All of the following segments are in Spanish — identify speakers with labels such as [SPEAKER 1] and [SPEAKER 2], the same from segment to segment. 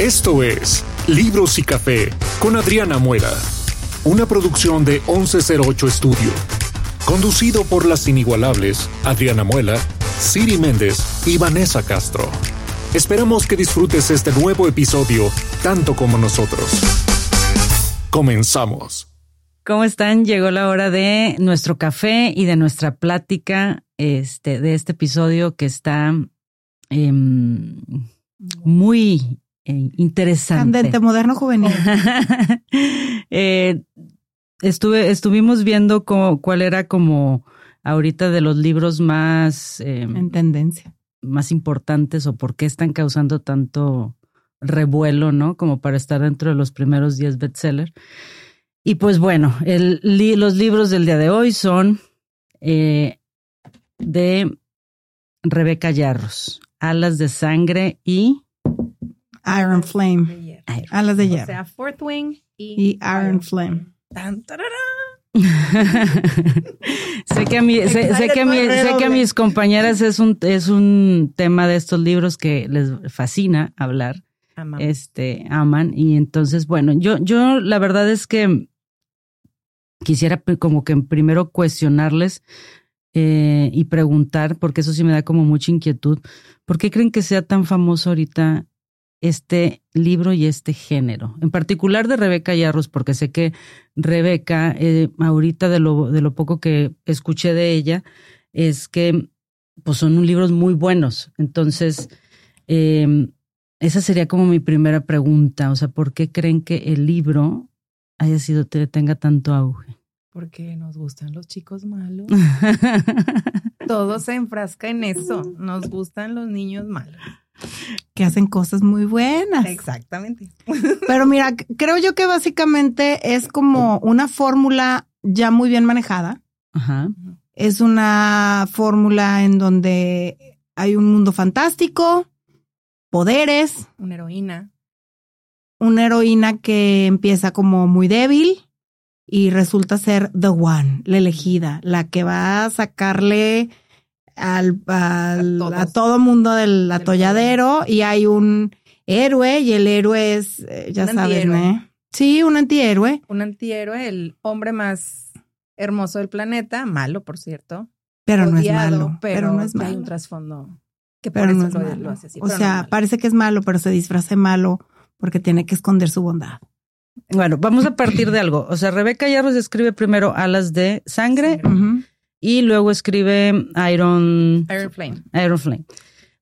[SPEAKER 1] Esto es Libros y Café con Adriana Muela, una producción de 1108 Estudio, conducido por las inigualables Adriana Muela, Siri Méndez y Vanessa Castro. Esperamos que disfrutes este nuevo episodio tanto como nosotros. Comenzamos.
[SPEAKER 2] ¿Cómo están? Llegó la hora de nuestro café y de nuestra plática este, de este episodio que está em, muy interesante.
[SPEAKER 3] Candente, moderno, juvenil.
[SPEAKER 2] eh, estuve, estuvimos viendo cuál era como ahorita de los libros más...
[SPEAKER 3] Em, en tendencia.
[SPEAKER 2] Más importantes o por qué están causando tanto revuelo, ¿no? Como para estar dentro de los primeros 10 bestsellers. Y pues bueno, el, los libros del día de hoy son eh, de Rebeca Yarros, Alas de Sangre y
[SPEAKER 3] Iron Flame. Alas de hierro.
[SPEAKER 4] O sea, Fourth Wing
[SPEAKER 3] y, Iron, Flame.
[SPEAKER 2] sé que a mí, sé, que a mí, sé que a mis compañeras es un es un tema de estos libros que les fascina hablar. Aman. Este, aman y entonces bueno, yo yo la verdad es que quisiera como que primero cuestionarles eh, y preguntar, porque eso sí me da como mucha inquietud, ¿por qué creen que sea tan famoso ahorita este libro y este género? En particular de Rebeca Yarros, porque sé que Rebeca, eh, ahorita de lo, de lo poco que escuché de ella, es que pues son libros muy buenos. Entonces, em, esa sería como mi primera pregunta. O sea, ¿por qué creen que el libro haya sido, tenga tanto auge?
[SPEAKER 4] Porque nos gustan los chicos malos. Todo se enfrasca en eso. Nos gustan los niños malos.
[SPEAKER 3] Que hacen cosas muy buenas.
[SPEAKER 4] Exactamente.
[SPEAKER 3] Pero mira, creo yo que básicamente es como una fórmula ya muy bien manejada. Ajá. Es una fórmula en donde hay un mundo fantástico, poderes.
[SPEAKER 4] Una heroína.
[SPEAKER 3] Una heroína que empieza como muy débil y resulta ser the one, la elegida, la que va a sacarle al, a, todo mundo del atolladero y hay un héroe y el héroe es, eh, ya sabes, ¿no? Sí, un antihéroe.
[SPEAKER 4] Un antihéroe, el hombre más hermoso del planeta, malo, por cierto.
[SPEAKER 3] Pero no es malo. Pero, no es malo.
[SPEAKER 4] Hay un trasfondo
[SPEAKER 3] que pero no es malo. o sea, parece que es malo, pero se disfraza malo porque tiene que esconder su bondad.
[SPEAKER 2] Bueno, vamos a partir de algo. O sea, Rebeca Yarros escribe primero Alas de Sangre y luego escribe Iron,
[SPEAKER 4] Iron Flame.
[SPEAKER 2] Iron Flame.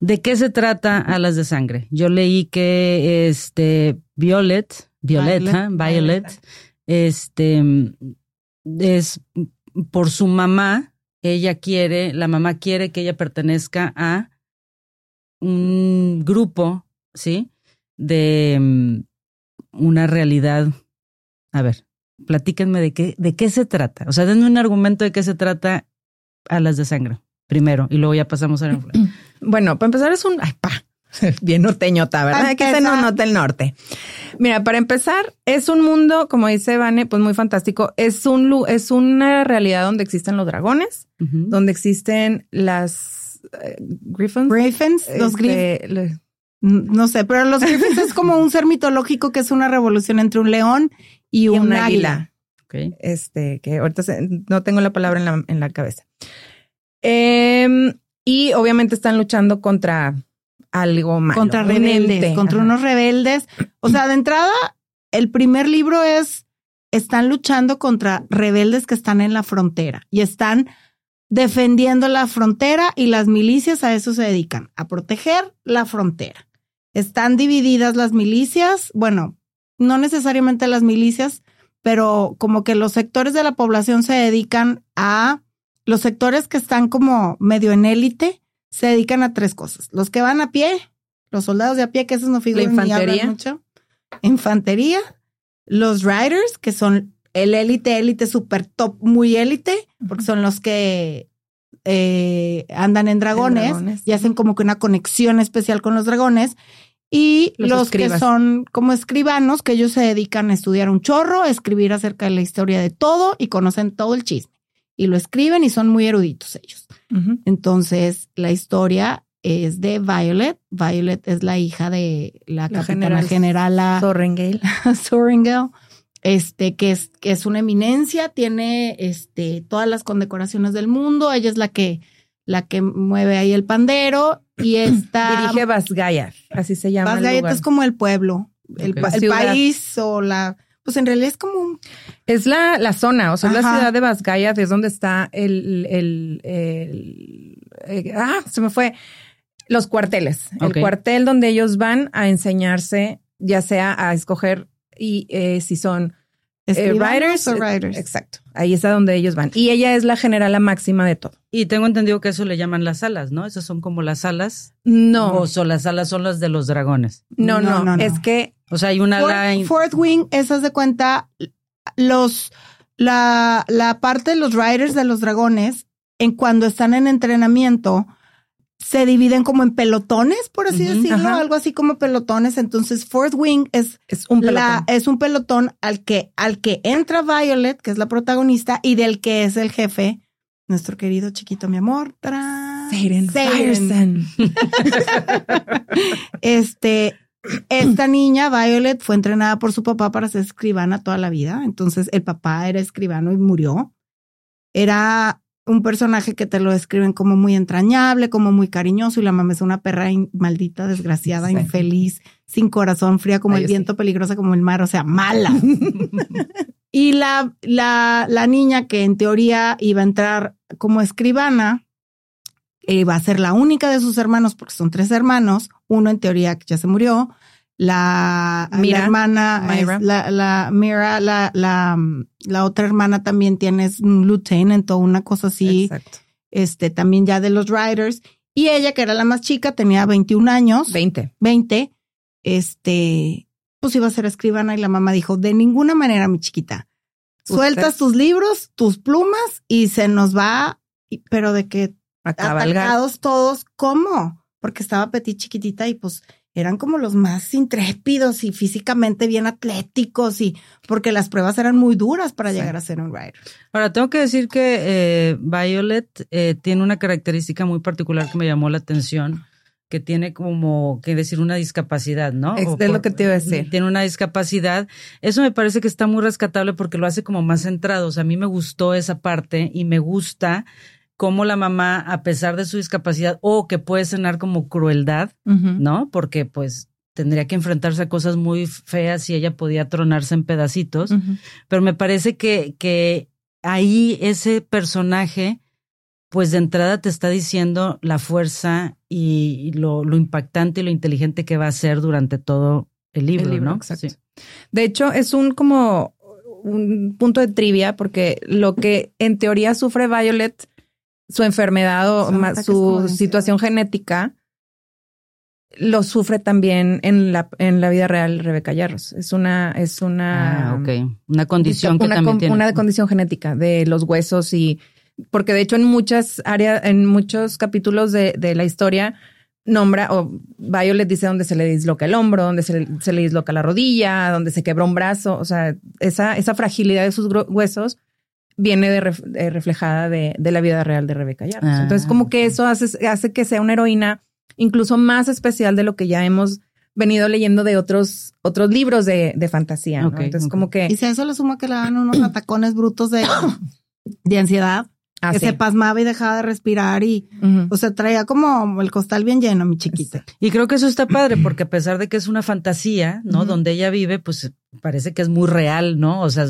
[SPEAKER 2] ¿De qué se trata Alas de Sangre? Yo leí que este Violet, Violeta, Violet, este es por su mamá, ella quiere, la mamá quiere que ella pertenezca a un grupo, ¿sí? De una realidad. A ver, platíquenme de qué, de qué se trata. O sea, denme un argumento de qué se trata a las de sangre, primero, y luego ya pasamos a la
[SPEAKER 4] Bueno, para empezar es un, ay, pa, bien norteñota, ¿verdad? Aquí se nos nota el norte. Mira, para empezar, es un mundo, como dice Vane, pues muy fantástico. Es un es una realidad donde existen los dragones, donde existen las
[SPEAKER 3] uh, griffins. Griffins, los este, griffins. No sé, pero los Griffins es como un ser mitológico que es una revolución entre un león y, un, águila.
[SPEAKER 4] Este, que ahorita no tengo la palabra en la, en la cabeza. Em, y obviamente están luchando contra algo malo.
[SPEAKER 3] Contra rebeldes, contra unos rebeldes. O sea, de entrada, el primer libro es, están luchando contra rebeldes que están en la frontera y están defendiendo la frontera y las milicias a eso se dedican, a proteger la frontera. Están divididas las milicias, bueno, no necesariamente las milicias, pero como que los sectores de la población se dedican a, los sectores que están como medio en élite, se dedican a tres cosas. Los que van a pie, los soldados de a pie, que esos no figuran
[SPEAKER 4] la infantería.
[SPEAKER 3] mucho. Infantería. Los riders, que son el élite, élite super top, muy élite, porque son los que eh, andan en dragones, y hacen como que una conexión especial con los dragones y los, que son como escribanos, que ellos se dedican a estudiar un chorro, a escribir acerca de la historia de todo y conocen todo el chisme. Y lo escriben y son muy eruditos ellos. Entonces, la historia es de Violet. Violet es la hija de la,
[SPEAKER 4] La
[SPEAKER 3] capitana
[SPEAKER 4] general
[SPEAKER 3] generala
[SPEAKER 4] Sorrengale.
[SPEAKER 3] Sorrengale, este, que es, que es una eminencia, tiene este, todas las condecoraciones del mundo, ella es la que, la que mueve ahí el pandero y está...
[SPEAKER 4] Dirige Basgaya, así se llama. lugar.
[SPEAKER 3] es como el pueblo, el, el país o la... Pues en realidad es como un...
[SPEAKER 4] Es la, la zona, o sea, es la ciudad de Basgaya, es donde está el, el, el- eh, ah, se me fue, los cuarteles. El cuartel donde ellos van a enseñarse, ya sea a escoger y eh, si son eh, writers.
[SPEAKER 3] o
[SPEAKER 4] eh,
[SPEAKER 3] writers.
[SPEAKER 4] Exacto. Ahí está donde ellos van. Y ella es la generala máxima de todo.
[SPEAKER 2] Y tengo entendido que eso le llaman las alas, ¿no? Esas son como las alas.
[SPEAKER 4] No,
[SPEAKER 2] O son las alas son las de los dragones.
[SPEAKER 4] no,
[SPEAKER 3] No,
[SPEAKER 4] no,
[SPEAKER 3] no, no.
[SPEAKER 4] Es que
[SPEAKER 2] O sea, hay una ala.
[SPEAKER 3] Fourth, Fourth Wing, esas de cuenta, los, la, la parte de los riders de los dragones, en cuando están en entrenamiento, se dividen como en pelotones, por así decirlo,
[SPEAKER 4] ajá.
[SPEAKER 3] algo así como pelotones. Entonces, Fourth Wing es
[SPEAKER 4] es un pelotón.
[SPEAKER 3] la, es un pelotón al que, al que entra Violet, que es la protagonista, y del que es el jefe, nuestro querido chiquito, mi amor.
[SPEAKER 4] Seiren. Firesen.
[SPEAKER 3] Este, esta niña, Violet, fue entrenada por su papá para ser escribana toda la vida. Entonces, el papá era escribano y murió. Era un personaje que te lo describen como muy entrañable, como muy cariñoso, y la mamá es una perra in- maldita, desgraciada,
[SPEAKER 4] Sí.
[SPEAKER 3] infeliz, sin corazón, fría como
[SPEAKER 4] Ay,
[SPEAKER 3] el viento, peligrosa como el mar, o sea, mala. y la, la, la niña que en teoría iba a entrar como escribana, iba a ser la única de sus hermanos, porque son tres hermanos, uno en teoría que ya se murió, la, hermana,
[SPEAKER 4] Myra.
[SPEAKER 3] la, la Mira, la, la, la otra hermana también tiene un lieutenant o una cosa así,
[SPEAKER 4] Exacto.
[SPEAKER 3] este, también ya de los riders, y ella, que era la más chica, tenía 21 años,
[SPEAKER 4] 20.
[SPEAKER 3] 20, este, pues iba a ser escribana y la mamá dijo, de ninguna manera, mi chiquita, sueltas
[SPEAKER 4] Usted-
[SPEAKER 3] tus libros, tus plumas y se nos va, pero de que atacados todos, ¿cómo? Porque estaba Petit chiquitita y pues eran como los más intrépidos y físicamente bien atléticos y porque las pruebas eran muy duras para
[SPEAKER 4] Sí.
[SPEAKER 3] llegar a ser un rider.
[SPEAKER 2] Ahora, tengo que decir que eh, Violet eh, tiene una característica muy particular que me llamó la atención, que tiene como que decir una discapacidad, ¿no?
[SPEAKER 4] Es lo que te iba a decir.
[SPEAKER 2] Tiene una discapacidad. Eso me parece que está muy rescatable porque lo hace como más centrado. O sea, a mí me gustó esa parte y me gusta cómo la mamá, a pesar de su discapacidad, o que puede sonar como crueldad. ¿no? Porque pues tendría que enfrentarse a cosas muy feas y ella podía tronarse en pedacitos pero me parece que, que ahí ese personaje, pues de entrada te está diciendo la fuerza y lo, lo impactante y lo inteligente que va a ser durante todo el libro,
[SPEAKER 4] El libro,
[SPEAKER 2] ¿no?
[SPEAKER 4] exacto.
[SPEAKER 2] Sí.
[SPEAKER 4] De hecho, es un como un punto de trivia porque lo que en teoría sufre Violet, su enfermedad o
[SPEAKER 3] como
[SPEAKER 4] su situación genética, lo sufre también en la, en la vida real Rebeca Yarros. Es una, es una,
[SPEAKER 2] Ah, ok. Una condición que
[SPEAKER 4] una,
[SPEAKER 2] también
[SPEAKER 4] con-
[SPEAKER 2] tiene.
[SPEAKER 4] una condición genética de los huesos y porque de hecho en muchas áreas, en muchos capítulos de, de la historia nombra o Violet dice donde se le disloca el hombro, donde se le, se le disloca la rodilla, donde se quebra un brazo, o sea, esa, esa fragilidad de sus huesos viene de ref- de reflejada de, de la vida real de Rebeca Yarros.
[SPEAKER 2] Ah,
[SPEAKER 4] Entonces, como que eso hace, hace que sea una heroína incluso más especial de lo que ya hemos venido leyendo de otros, otros libros de, de fantasía. Entonces, como que
[SPEAKER 3] Y si a eso le suma que le dan unos atacones brutos de, de ansiedad,
[SPEAKER 4] Ah,
[SPEAKER 3] que
[SPEAKER 4] sí.
[SPEAKER 3] se pasmaba y dejaba de respirar y, o sea, traía como el costal bien lleno, mi chiquita.
[SPEAKER 2] Y creo que eso está padre porque a pesar de que es una fantasía, ¿no? Donde ella vive, pues parece que es muy real, ¿no? O sea,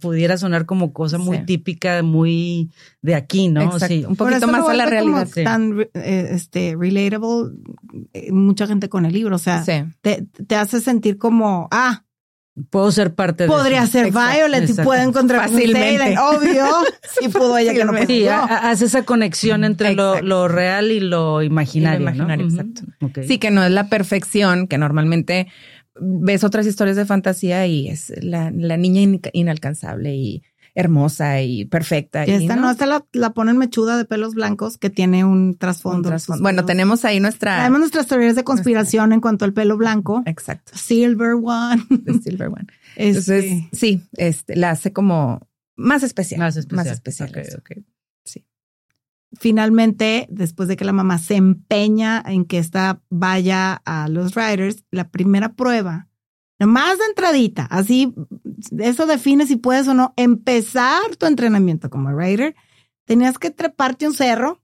[SPEAKER 2] pudiera sonar como cosa muy
[SPEAKER 4] Sí.
[SPEAKER 2] típica, muy de aquí, ¿no?
[SPEAKER 4] Exacto.
[SPEAKER 2] Sí.
[SPEAKER 4] Un poquito más a la
[SPEAKER 3] como
[SPEAKER 4] realidad.
[SPEAKER 2] sí.
[SPEAKER 3] tan eh, este, relatable, eh, mucha gente con el libro, o sea, te, te hace sentir como, ah,
[SPEAKER 2] Puedo ser parte de
[SPEAKER 3] podría
[SPEAKER 2] eso.
[SPEAKER 3] ser
[SPEAKER 4] Exacto,
[SPEAKER 3] Violet y puede encontrar con
[SPEAKER 4] Fácilmente.
[SPEAKER 3] Obvio, si pudo ella que no pudo
[SPEAKER 2] Sí, hace esa conexión entre lo, real y lo imaginario.
[SPEAKER 4] Y lo imaginario, exacto. Sí, que no es la perfección, que normalmente ves otras historias de fantasía y es la, la niña in- inalcanzable y hermosa y perfecta.
[SPEAKER 3] Y esta
[SPEAKER 4] ¿no?
[SPEAKER 3] no, esta la, la ponen mechuda de pelos blancos que tiene un
[SPEAKER 4] Un
[SPEAKER 3] trasfondo.
[SPEAKER 4] Bueno, tenemos ahí nuestra.
[SPEAKER 3] Tenemos nuestras teorías de conspiración en cuanto al pelo blanco.
[SPEAKER 4] Exacto.
[SPEAKER 3] Silver One.
[SPEAKER 4] The Silver One.
[SPEAKER 3] Este,
[SPEAKER 4] Entonces, sí, este, la hace como más especial.
[SPEAKER 2] Más especial.
[SPEAKER 4] Más especial. Sí.
[SPEAKER 3] finalmente, después de que la mamá se empeña en que esta vaya a los Riders, la primera prueba, más de entradita, así, eso define si puedes o no empezar tu entrenamiento como Rider, tenías que treparte un cerro,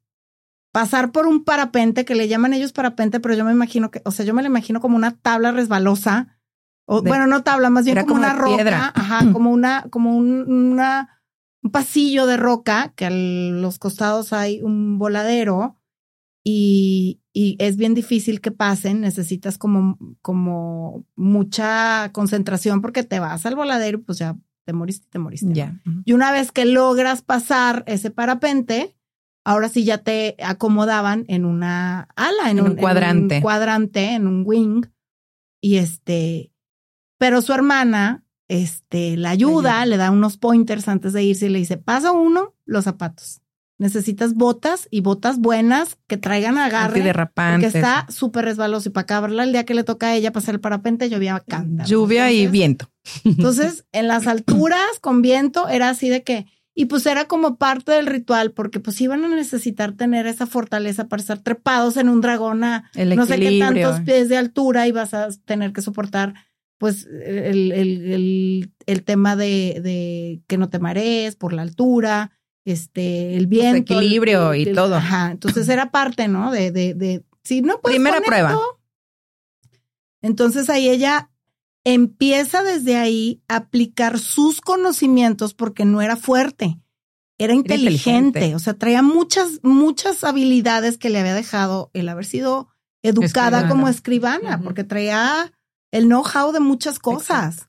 [SPEAKER 3] pasar por un parapente, que le llaman ellos parapente, pero yo me imagino que, o sea, yo me lo imagino como una tabla resbalosa, o bueno, no tabla, más bien como, una roca, ajá, como una, como un, una, un pasillo de roca, que a los costados hay un voladero, y, y es bien difícil que pasen, necesitas como, como mucha concentración porque te vas al voladero y pues ya te moriste, te moriste. Y una vez que logras pasar ese parapente, ahora sí ya te acomodaban en una ala, en, un,
[SPEAKER 4] cuadrante.
[SPEAKER 3] En un cuadrante, en un wing. Y este, pero su hermana, este, la ayuda, le da unos pointers antes de irse y le dice, pasa uno, los zapatos. Necesitas botas y botas buenas que traigan agarre.
[SPEAKER 4] Antiderrapantes.
[SPEAKER 3] Que está súper resbaloso. Y para acabarla, el día que le toca a ella pasar el parapente, llovía canta.
[SPEAKER 4] Lluvia y viento.
[SPEAKER 3] Entonces, en las alturas con viento era así de que, y pues era como parte del ritual, porque pues iban a necesitar tener esa fortaleza para estar trepados en un dragón a no sé qué tantos pies de altura y vas a tener que soportar pues el, el, el, el tema de, de, que no te marees por la altura, este, el viento.
[SPEAKER 4] El equilibrio y todo.
[SPEAKER 3] Ajá. Entonces era parte, ¿no? De, de, de, si no puedes
[SPEAKER 4] Primera prueba.
[SPEAKER 3] entonces ahí ella empieza desde ahí a aplicar sus conocimientos porque no era fuerte, era inteligente, o sea, traía muchas, muchas habilidades que le había dejado el haber sido educada como escribana, porque traía el know-how de muchas cosas.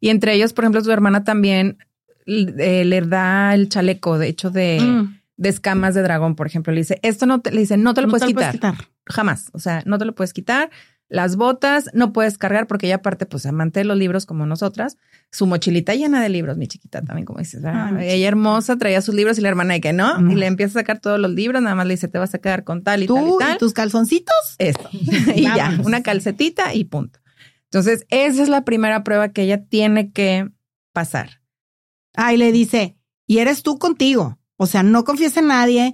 [SPEAKER 4] Y entre ellos, por ejemplo, su hermana también eh, le da el chaleco, de hecho, de, mm. de, escamas de dragón, por ejemplo. Le dice, esto no te, le dice, no te lo, puedes, quitar. Jamás. O sea, no te lo puedes quitar. Las botas no puedes cargar porque ella aparte, pues amante de los libros como nosotras, su mochilita llena de libros, mi chiquita también, como dices, ella hermosa traía sus libros y la hermana de que no, y le empieza a sacar todos los libros, nada más le dice, te vas a quedar con tal y tal y tal.
[SPEAKER 3] tus calzoncitos?
[SPEAKER 4] Esto. y ya, una calcetita y punto. Entonces, esa es la primera prueba que ella tiene que pasar.
[SPEAKER 3] Ah, y le dice, y eres tú contigo. O sea, no confíes en nadie,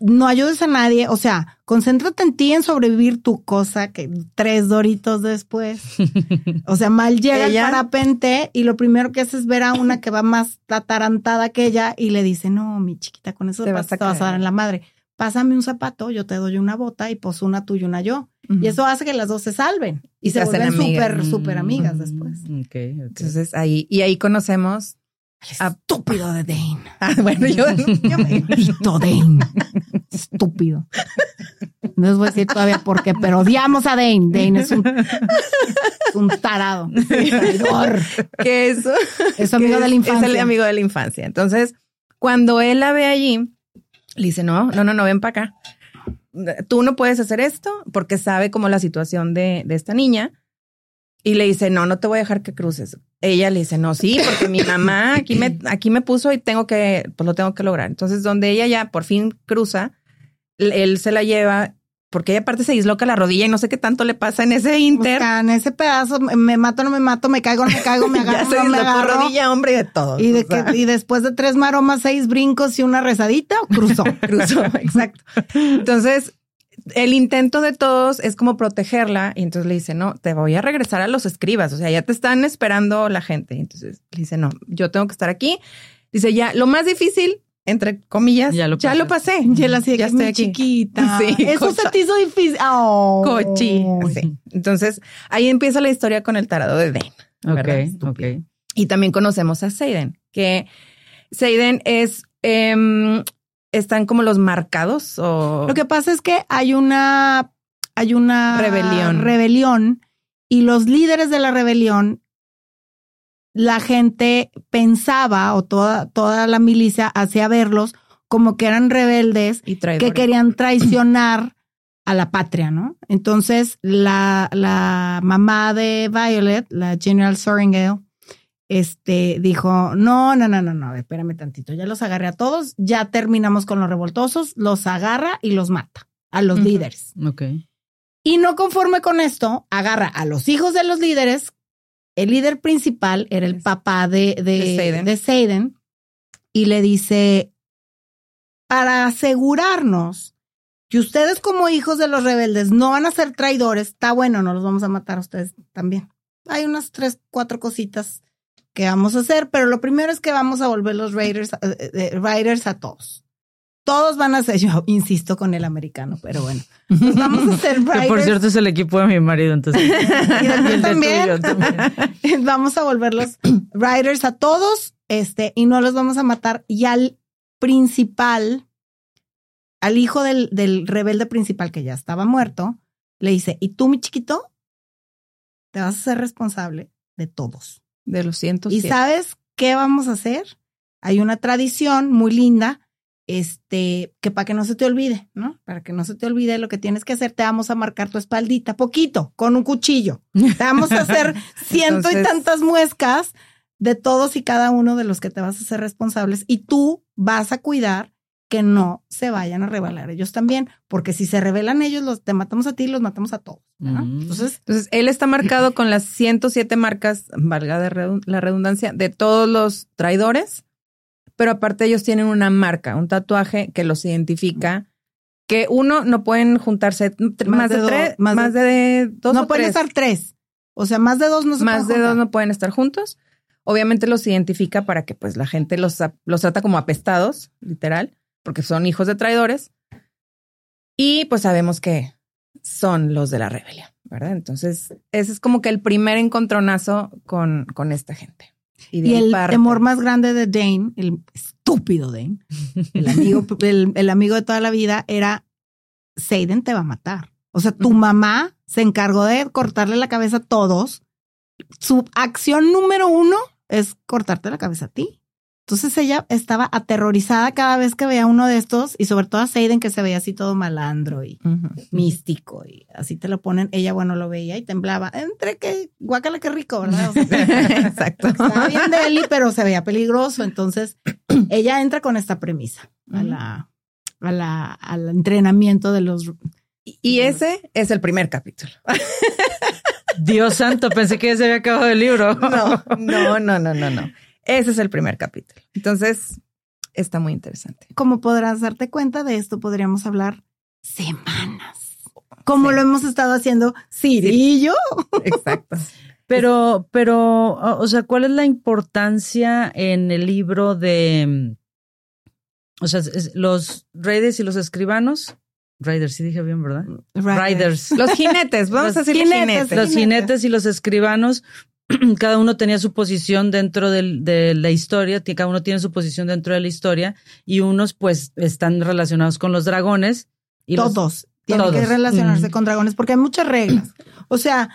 [SPEAKER 3] no ayudes a nadie, o sea, concéntrate en ti, en sobrevivir tu cosa, que tres doritos después. O sea, mal llega el parapente y lo primero que hace es ver a una que va más atarantada que ella y le dice, no, mi chiquita, con eso te vas, a, dar en la madre. Pásame un zapato, yo te doy una bota y pues una tuya, una yo. Y eso hace que las dos se salven y, se, vuelven súper, súper amigas después.
[SPEAKER 4] Okay, Entonces ahí, y ahí conocemos
[SPEAKER 3] Estúpido de Dane.
[SPEAKER 4] Ah, bueno, yo, yo
[SPEAKER 3] me Dane. Estúpido. No les voy a decir todavía por qué, pero odiamos a Dane. Dane es un, un tarado, un traidor.
[SPEAKER 4] ¿Qué es eso?
[SPEAKER 3] Es amigo de la infancia.
[SPEAKER 4] Es el amigo de la infancia. Entonces, cuando él la ve allí, le dice, no, no, no, no, ven para acá. Tú no puedes hacer esto porque sabe como la situación de, de esta niña y le dice, no, no te voy a dejar que cruces. Ella le dice, no, sí, porque mi mamá aquí me, aquí me puso y tengo que, pues lo tengo que lograr. Entonces, donde ella ya por fin cruza, él se la lleva porque ella aparte se disloca la rodilla y no sé qué tanto le pasa en ese inter.
[SPEAKER 3] en ese pedazo, me mato, no me mato, me caigo, no me caigo, me agarro,
[SPEAKER 4] ya
[SPEAKER 3] no me
[SPEAKER 4] agarro. rodilla, hombre, de todo.
[SPEAKER 3] Y, de que, y después de tres maromas, seis brincos y una rezadita, cruzó.
[SPEAKER 4] cruzó, exacto. Entonces, el intento de todos es como protegerla y entonces le dice, no, te voy a regresar a los escribas, o sea, ya te están esperando la gente. Y entonces le dice, no, yo tengo que estar aquí. Dice, ya, lo más difícil, entre comillas, ya lo, pasé.
[SPEAKER 3] Ya la ya estoy chiquita. Sí, Eso se te hizo difícil. Oh.
[SPEAKER 4] Cochi. Sí. Entonces, ahí empieza la historia con el tarado de Den.
[SPEAKER 2] Ok, ok.
[SPEAKER 4] Y también conocemos a Seiden, que Seiden es eh, están como los marcados o
[SPEAKER 3] lo que pasa es que hay una hay una
[SPEAKER 4] rebelión
[SPEAKER 3] rebelión y los líderes de la rebelión la gente pensaba o toda toda la milicia hacía verlos como que eran rebeldes
[SPEAKER 4] y
[SPEAKER 3] que querían traicionar a la patria, ¿no? Entonces la la mamá de Violet, la General Soringale este, dijo, no, no, no, no, no, espérame tantito, ya los agarré a todos, ya terminamos con los revoltosos, los agarra y los mata a los líderes.
[SPEAKER 2] Ok.
[SPEAKER 3] Y no conforme con esto, agarra a los hijos de los líderes. El líder principal era el papá de, de, de, Seiden. y le dice, para asegurarnos que ustedes como hijos de los rebeldes no van a ser traidores, está bueno, no los vamos a matar a ustedes también. Hay unas tres, cuatro cositas que vamos a hacer, pero lo primero es que vamos a volver los Raiders, eh, eh, eh, Raiders a todos. Todos van a ser, yo insisto con el americano, pero bueno, vamos a ser
[SPEAKER 2] Raiders. por cierto es el equipo de mi marido, entonces. y
[SPEAKER 3] también. vamos a volver los Riders a todos, este, y no los vamos a matar. Y al principal, al hijo del, del rebelde principal que ya estaba muerto, le dice, ¿y tú, mi chiquito? Te vas a ser responsable de todos.
[SPEAKER 4] De los cientos.
[SPEAKER 3] ¿Y sabes qué vamos a hacer? Hay una tradición muy linda, este, que para que no se te olvide, ¿no? Para que no se te olvide lo que tienes que hacer, te vamos a marcar tu espaldita, poquito, con un cuchillo. Te vamos a hacer ciento y tantas muescas de todos y cada uno de los que te vas a hacer responsables y tú vas a cuidar que no se vayan a revelar ellos también, porque si se revelan ellos, los te matamos a ti y los matamos a todos.
[SPEAKER 4] Entonces, Entonces, él está marcado con las 107 marcas, valga de la redundancia, de todos los traidores, pero aparte ellos tienen una marca, un tatuaje que los identifica. Que uno no pueden juntarse más, de, tres, más, de, dos.
[SPEAKER 3] No pueden estar tres. O sea, más de dos no se
[SPEAKER 4] Más de dos no pueden estar juntos. Obviamente los identifica para que pues la gente los, los trata como apestados, literal, porque son hijos de traidores. Y pues sabemos que son los de la rebelión, ¿verdad? Entonces, ese es como que el primer encontronazo con, con esta gente.
[SPEAKER 3] Y, el temor más grande de Dane, el estúpido Dane, el amigo, el, amigo de toda la vida, era Seiden te va a matar. O sea, tu mamá se encargó de cortarle la cabeza a todos. Su acción número uno es cortarte la cabeza a ti. Entonces ella estaba aterrorizada cada vez que veía uno de estos y sobre todo a Seiden que se veía así todo malandro y místico y así te lo ponen. Ella, bueno, lo veía y temblaba. Entre que, guácala, qué rico, ¿verdad? Exacto. Estaba bien de pero se veía peligroso. Entonces ella entra con esta premisa a la, a la, al entrenamiento de los...
[SPEAKER 4] Y ese es el primer capítulo.
[SPEAKER 2] Dios santo, pensé que ya se había acabado el libro.
[SPEAKER 4] No, no, no, no, no, no. Ese es el primer capítulo. Entonces, está muy interesante.
[SPEAKER 3] Como podrás darte cuenta de esto, podríamos hablar semanas. Como lo hemos estado haciendo Cirillo.
[SPEAKER 4] Exacto.
[SPEAKER 2] Pero, pero, o sea, ¿cuál es la importancia en el libro de, o sea, los reyes y los escribanos? Riders, sí dije bien, ¿verdad?
[SPEAKER 4] Riders. Los jinetes, vamos a decir jinetes.
[SPEAKER 2] Los jinetes y los escribanos, cada uno tenía su posición dentro de la historia, cada uno tiene su posición dentro de la historia y unos pues están relacionados con los dragones.
[SPEAKER 3] Y todos tienen que relacionarse con dragones porque hay muchas reglas. O sea,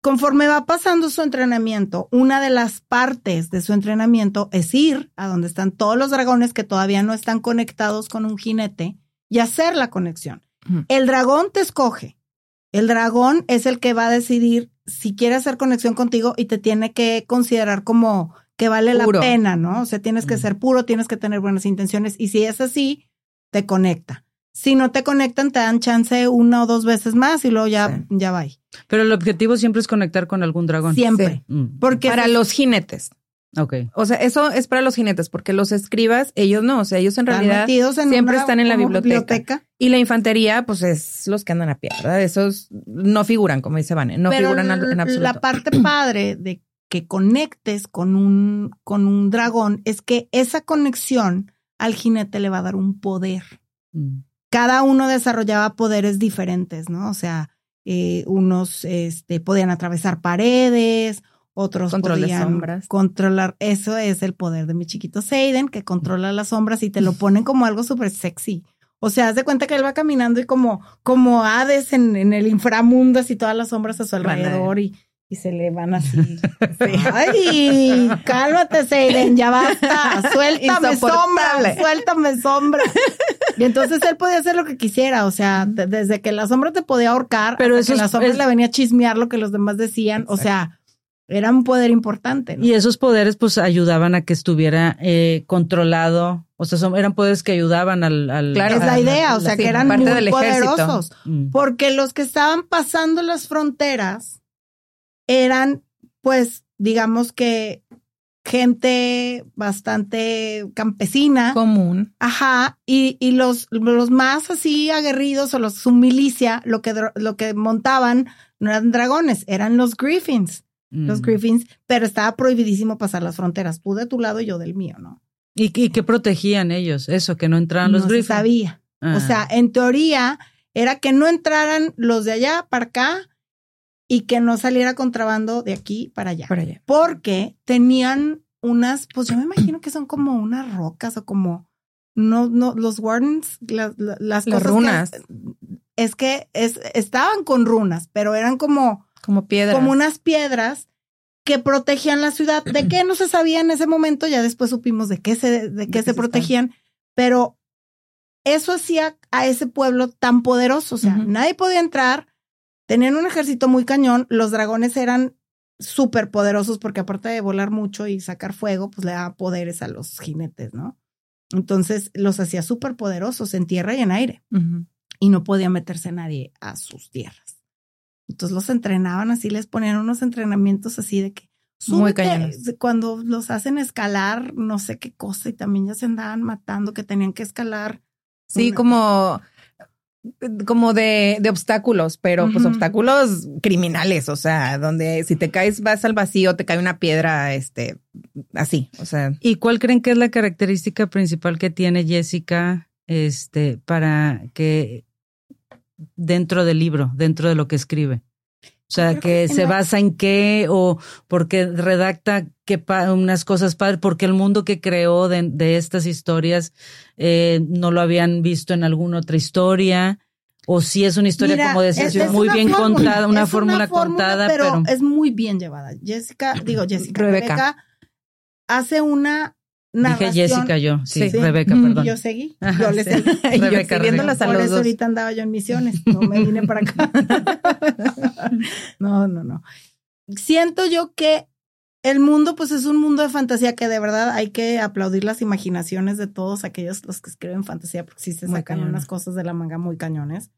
[SPEAKER 3] conforme va pasando su entrenamiento, una de las partes de su entrenamiento es ir a donde están todos los dragones que todavía no están conectados con un jinete y hacer la conexión. El dragón te escoge. El dragón es el que va a decidir si quiere hacer conexión contigo y te tiene que considerar como que vale la pena, ¿no? O sea, tienes que ser puro, tienes que tener buenas intenciones y si es así, te conecta. Si no te conectan, te dan chance una o dos veces más y luego ya, ya va.
[SPEAKER 2] Pero el objetivo siempre es conectar con algún dragón.
[SPEAKER 3] Siempre. Mm.
[SPEAKER 4] Porque para los jinetes.
[SPEAKER 2] Ok.
[SPEAKER 4] O sea, eso es para los jinetes, porque los escribas, ellos no, o sea, ellos en realidad siempre están en la biblioteca. Y la infantería, pues es los que andan a pie, ¿verdad? Esos no figuran, como dice Vane, no figuran en absoluto.
[SPEAKER 3] La parte padre de que conectes con un, con un dragón es que esa conexión al jinete le va a dar un poder. Mm. Cada uno desarrollaba poderes diferentes, ¿no? O sea, eh, unos este, podían atravesar paredes, otros podían sombras. controlar. Eso es el poder de mi chiquito Seiden, que controla las sombras y te lo ponen como algo súper sexy. O sea, haz de cuenta que él va caminando y como, como Hades en, en el inframundo, así todas las sombras a su alrededor y, y se le van así. Ay, cálmate, Seiden, ya basta. Suéltame sombra, suéltame sombra. Y entonces él podía hacer lo que quisiera, o sea, desde que la sombra te podía ahorcar, pero eso que la sombra le venía a chismear lo que los demás decían, o sea, era un poder importante.
[SPEAKER 2] Y esos poderes pues ayudaban a que estuviera eh, controlado, o sea, son, eran poderes que ayudaban al...
[SPEAKER 3] claro, es la idea, o sea, que eran muy poderosos, mm. porque los que estaban pasando las fronteras eran, pues, digamos que gente bastante campesina.
[SPEAKER 4] Común.
[SPEAKER 3] Ajá. Y, y los, los más así aguerridos o los su milicia, lo que, lo que montaban no eran dragones, eran los griffins. Los mm. griffins, pero estaba prohibidísimo pasar las fronteras. Tú de tu lado y yo del mío, ¿no?
[SPEAKER 2] ¿Y, qué protegían ellos? Eso, que no entraran los griffins.
[SPEAKER 3] No sabía. O ah. sea, en teoría era que no entraran los de allá para acá y que no saliera contrabando de aquí para allá.
[SPEAKER 4] Para allá.
[SPEAKER 3] Porque tenían unas, pues yo me imagino que son como unas rocas o como, no, no, los wardens, las, las,
[SPEAKER 4] runas.
[SPEAKER 3] es que es, estaban con runas, pero eran como,
[SPEAKER 4] como piedras.
[SPEAKER 3] Como unas piedras que protegían la ciudad. ¿De qué no se sabía en ese momento? Ya después supimos de qué se, de qué se protegían, pero eso hacía a ese pueblo tan poderoso. O sea, nadie podía entrar, Tenían un ejército muy cañón, los dragones eran súper poderosos porque aparte de volar mucho y sacar fuego, pues le daba poderes a los jinetes, ¿no? Entonces los hacía súper poderosos en tierra y en aire y no podía meterse nadie a sus tierras. Entonces los entrenaban así, les ponían unos entrenamientos así de que
[SPEAKER 4] muy cañones.
[SPEAKER 3] Cuando los hacen escalar, no sé qué cosa, y también ya se andaban matando, que tenían que escalar.
[SPEAKER 4] Sí, como como de, de obstáculos, pero pues obstáculos criminales, o sea, donde si te caes vas al vacío, te cae una piedra, este, así, o sea.
[SPEAKER 2] ¿Y cuál creen que es la característica principal que tiene Jessica, este, para que dentro del libro, dentro de lo que escribe? O sea, que, se basa en qué o porque redacta qué unas cosas padres, porque el mundo que creó de, de estas historias eh, no lo habían visto en alguna otra historia. O si es una historia, como decías, muy bien contada, una fórmula, contada, pero,
[SPEAKER 3] es muy bien llevada. Jessica, digo Jessica, Rebeca hace una
[SPEAKER 2] Dije Jessica yo, sí, Rebeca, perdón.
[SPEAKER 3] Yo seguí, yo le seguí. Rebeca, Rebeca. Por eso ahorita andaba yo en misiones, no me vine para acá. no, no, no. Siento yo que el mundo, pues es un mundo de fantasía que de verdad hay que aplaudir las imaginaciones de todos aquellos los que escriben fantasía, porque sí se sacan unas cosas de la manga muy cañones.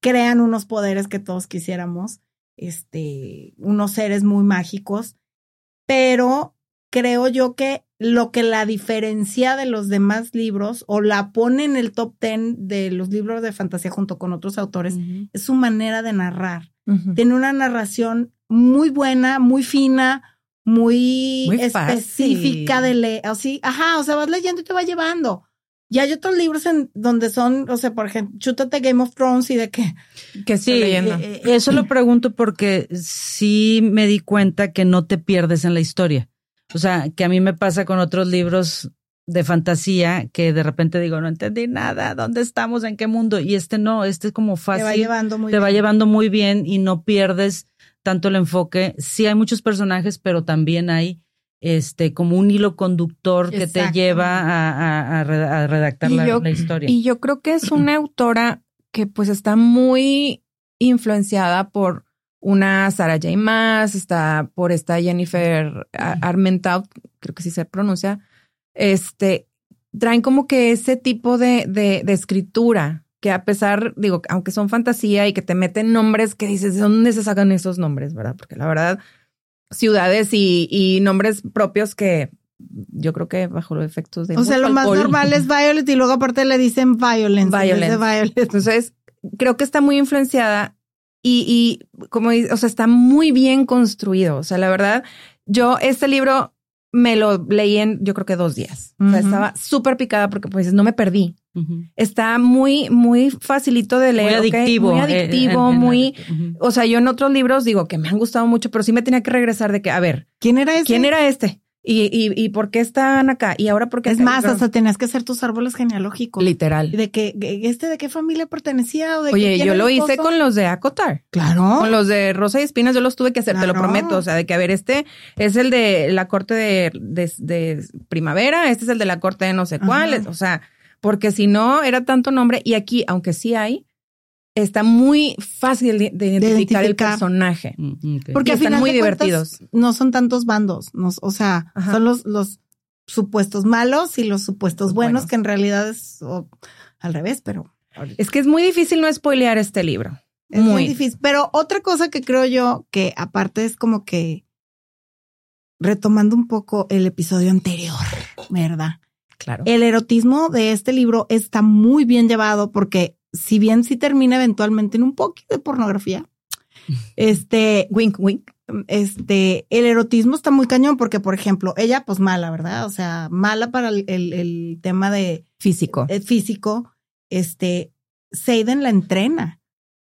[SPEAKER 3] Crean unos poderes que todos quisiéramos, este, unos seres muy mágicos, pero creo yo que lo que la diferencia de los demás libros o la pone en el top ten de los libros de fantasía junto con otros autores es su manera de narrar. Tiene una narración muy buena, muy fina, muy, específica de leer. Así, ajá, o sea, vas leyendo y te va llevando. Y hay otros libros en donde son, o sea, por ejemplo, chútate Game of Thrones y de qué.
[SPEAKER 2] Que sí, leyendo. Eh, eh, eso lo pregunto porque sí me di cuenta que no te pierdes en la historia. O sea, que a mí me pasa con otros libros de fantasía que de repente digo, no entendí nada, ¿dónde estamos? ¿En qué mundo? Y este no, este es como fácil. Te va
[SPEAKER 3] llevando muy
[SPEAKER 2] te va llevando muy bien y no pierdes tanto el enfoque. Sí hay muchos personajes, pero también hay este como un hilo conductor que te lleva a, redactar la, historia.
[SPEAKER 4] Y yo creo que es una autora que pues está muy influenciada por una Sarah J. Maas, está por esta Jennifer Armentout, creo que sí se pronuncia, este, traen como que ese tipo de, de, de, escritura, que a pesar, digo, aunque son fantasía y que te meten nombres que dices, ¿de dónde se sacan esos nombres, verdad? Porque la verdad, ciudades y, y nombres propios que yo creo que bajo los efectos de...
[SPEAKER 3] O sea, lo más normal es Violet y luego aparte le dicen Violence.
[SPEAKER 4] Violence. Violet. Entonces, creo que está muy influenciada y, y como, o sea, está muy bien construido. O sea, la verdad, yo este libro me lo leí en, yo creo que dos días. o sea, estaba súper picada porque pues no me perdí. Está muy, muy facilito de leer.
[SPEAKER 2] Muy adictivo.
[SPEAKER 4] Muy eh, adictivo, muy... O sea, yo en otros libros digo que me han gustado mucho, pero sí me tenía que regresar de que, a ver.
[SPEAKER 3] ¿Quién era este?
[SPEAKER 4] ¿Quién era este? ¿Y, y, y por qué están acá? ¿Y ahora por qué?
[SPEAKER 3] Es más, hasta tenías que hacer tus árboles genealógicos.
[SPEAKER 4] Literal.
[SPEAKER 3] ¿De que este de qué familia pertenecía? O de
[SPEAKER 4] Oye, yo lo hice con los de Acotar.
[SPEAKER 3] Claro.
[SPEAKER 4] Con los de Rosa y Espinas yo los tuve que hacer, te lo prometo. O sea, de que, a ver, este es el de la corte de, de, primavera, este es el de la corte de no sé cuál. O sea, porque si no, era tanto nombre. Y aquí, aunque sí hay, está muy fácil de, identificar, el personaje. Mm, porque están muy divertidos.
[SPEAKER 3] No son tantos bandos, o sea, son los, los supuestos malos y los supuestos buenos, que en realidad es al revés, pero...
[SPEAKER 4] Es que es muy difícil no spoilear este libro.
[SPEAKER 3] Es muy difícil. Pero otra cosa que creo yo que aparte es como que retomando un poco el episodio anterior, ¿verdad?
[SPEAKER 4] Claro.
[SPEAKER 3] El erotismo de este libro está muy bien llevado porque si bien sí termina eventualmente en un poquito de pornografía, este,
[SPEAKER 4] wink, wink.
[SPEAKER 3] Este, el erotismo está muy cañón porque, por ejemplo, ella, pues mala, ¿verdad? O sea, mala para el, el, tema de
[SPEAKER 4] físico.
[SPEAKER 3] El físico. Este, Seiden la entrena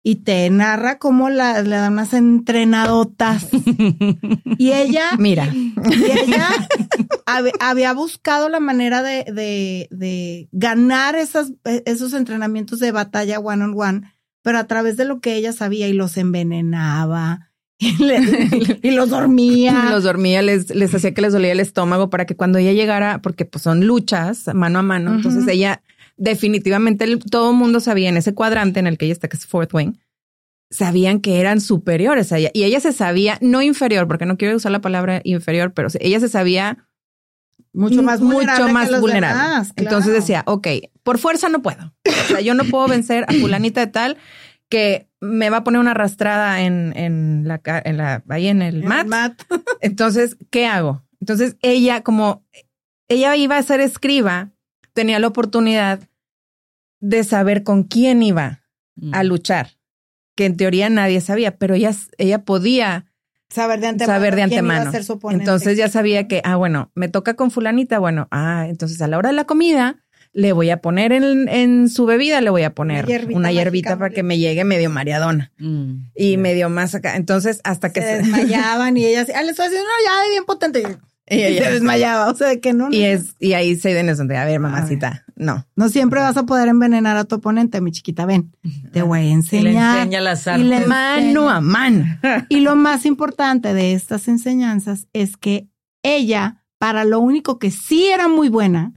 [SPEAKER 3] y te narra cómo la, le dan unas entrenadotas. y ella,
[SPEAKER 4] mira,
[SPEAKER 3] y ella había buscado la manera de, de, de ganar esas, esos entrenamientos de batalla one on one, pero a través de lo que ella sabía y los envenenaba. Y, los dormía.
[SPEAKER 4] Los dormía, les, les hacía que les dolía el estómago para que cuando ella llegara, porque pues son luchas mano a mano, entonces ella definitivamente todo el mundo sabía en ese cuadrante en el que ella está, que es Fourth Wing, sabían que eran superiores a ella. Y ella se sabía, no inferior, porque no quiero usar la palabra inferior, pero ella se sabía
[SPEAKER 3] mucho más
[SPEAKER 4] vulnerable. Mucho más vulnerable. Entonces decía, ok, por fuerza no puedo. O sea, yo no puedo vencer a fulanita de tal que me va a poner una arrastrada en, en la, en la, ahí en el mat. Entonces, ¿qué hago? Entonces ella, como ella iba a ser escriba, tenía la oportunidad de saber con quién iba a mm. luchar, que en teoría nadie sabía, pero ella, ella podía
[SPEAKER 3] saber de antemano.
[SPEAKER 4] Saber de antemano. Entonces ya sabía que, ah, bueno, me toca con fulanita, bueno, ah, entonces a la hora de la comida le voy a poner en, en su bebida, le voy a poner una hierbita, para que me llegue medio mareadona mm, y medio más acá. Entonces, hasta que
[SPEAKER 3] se, desmayaban y ella, ah, le estoy haciendo ya bien potente. Y ella se desmayaba, o sea, que no.
[SPEAKER 4] Y, es, y ahí se ven eso de, a ver, mamacita, no.
[SPEAKER 3] No siempre vas a poder envenenar a tu oponente, mi chiquita, ven. Te voy a enseñar. Y le
[SPEAKER 2] enseña las
[SPEAKER 3] artes. Y
[SPEAKER 2] le
[SPEAKER 4] mano a mano.
[SPEAKER 3] y lo más importante de estas enseñanzas es que ella, para lo único que sí era muy buena,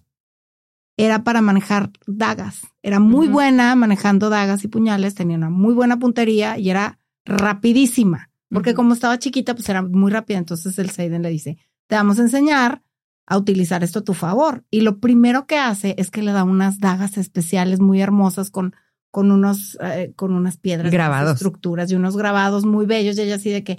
[SPEAKER 3] era para manejar dagas. Era muy buena manejando dagas y puñales, tenía una muy buena puntería y era rapidísima. Porque como estaba chiquita, pues era muy rápida. Entonces el Seiden le dice, te vamos a enseñar a utilizar esto a tu favor. Y lo primero que hace es que le da unas dagas especiales muy hermosas con, con, unos, eh, con unas piedras,
[SPEAKER 4] grabados.
[SPEAKER 3] estructuras y unos grabados muy bellos. Y ella así de que,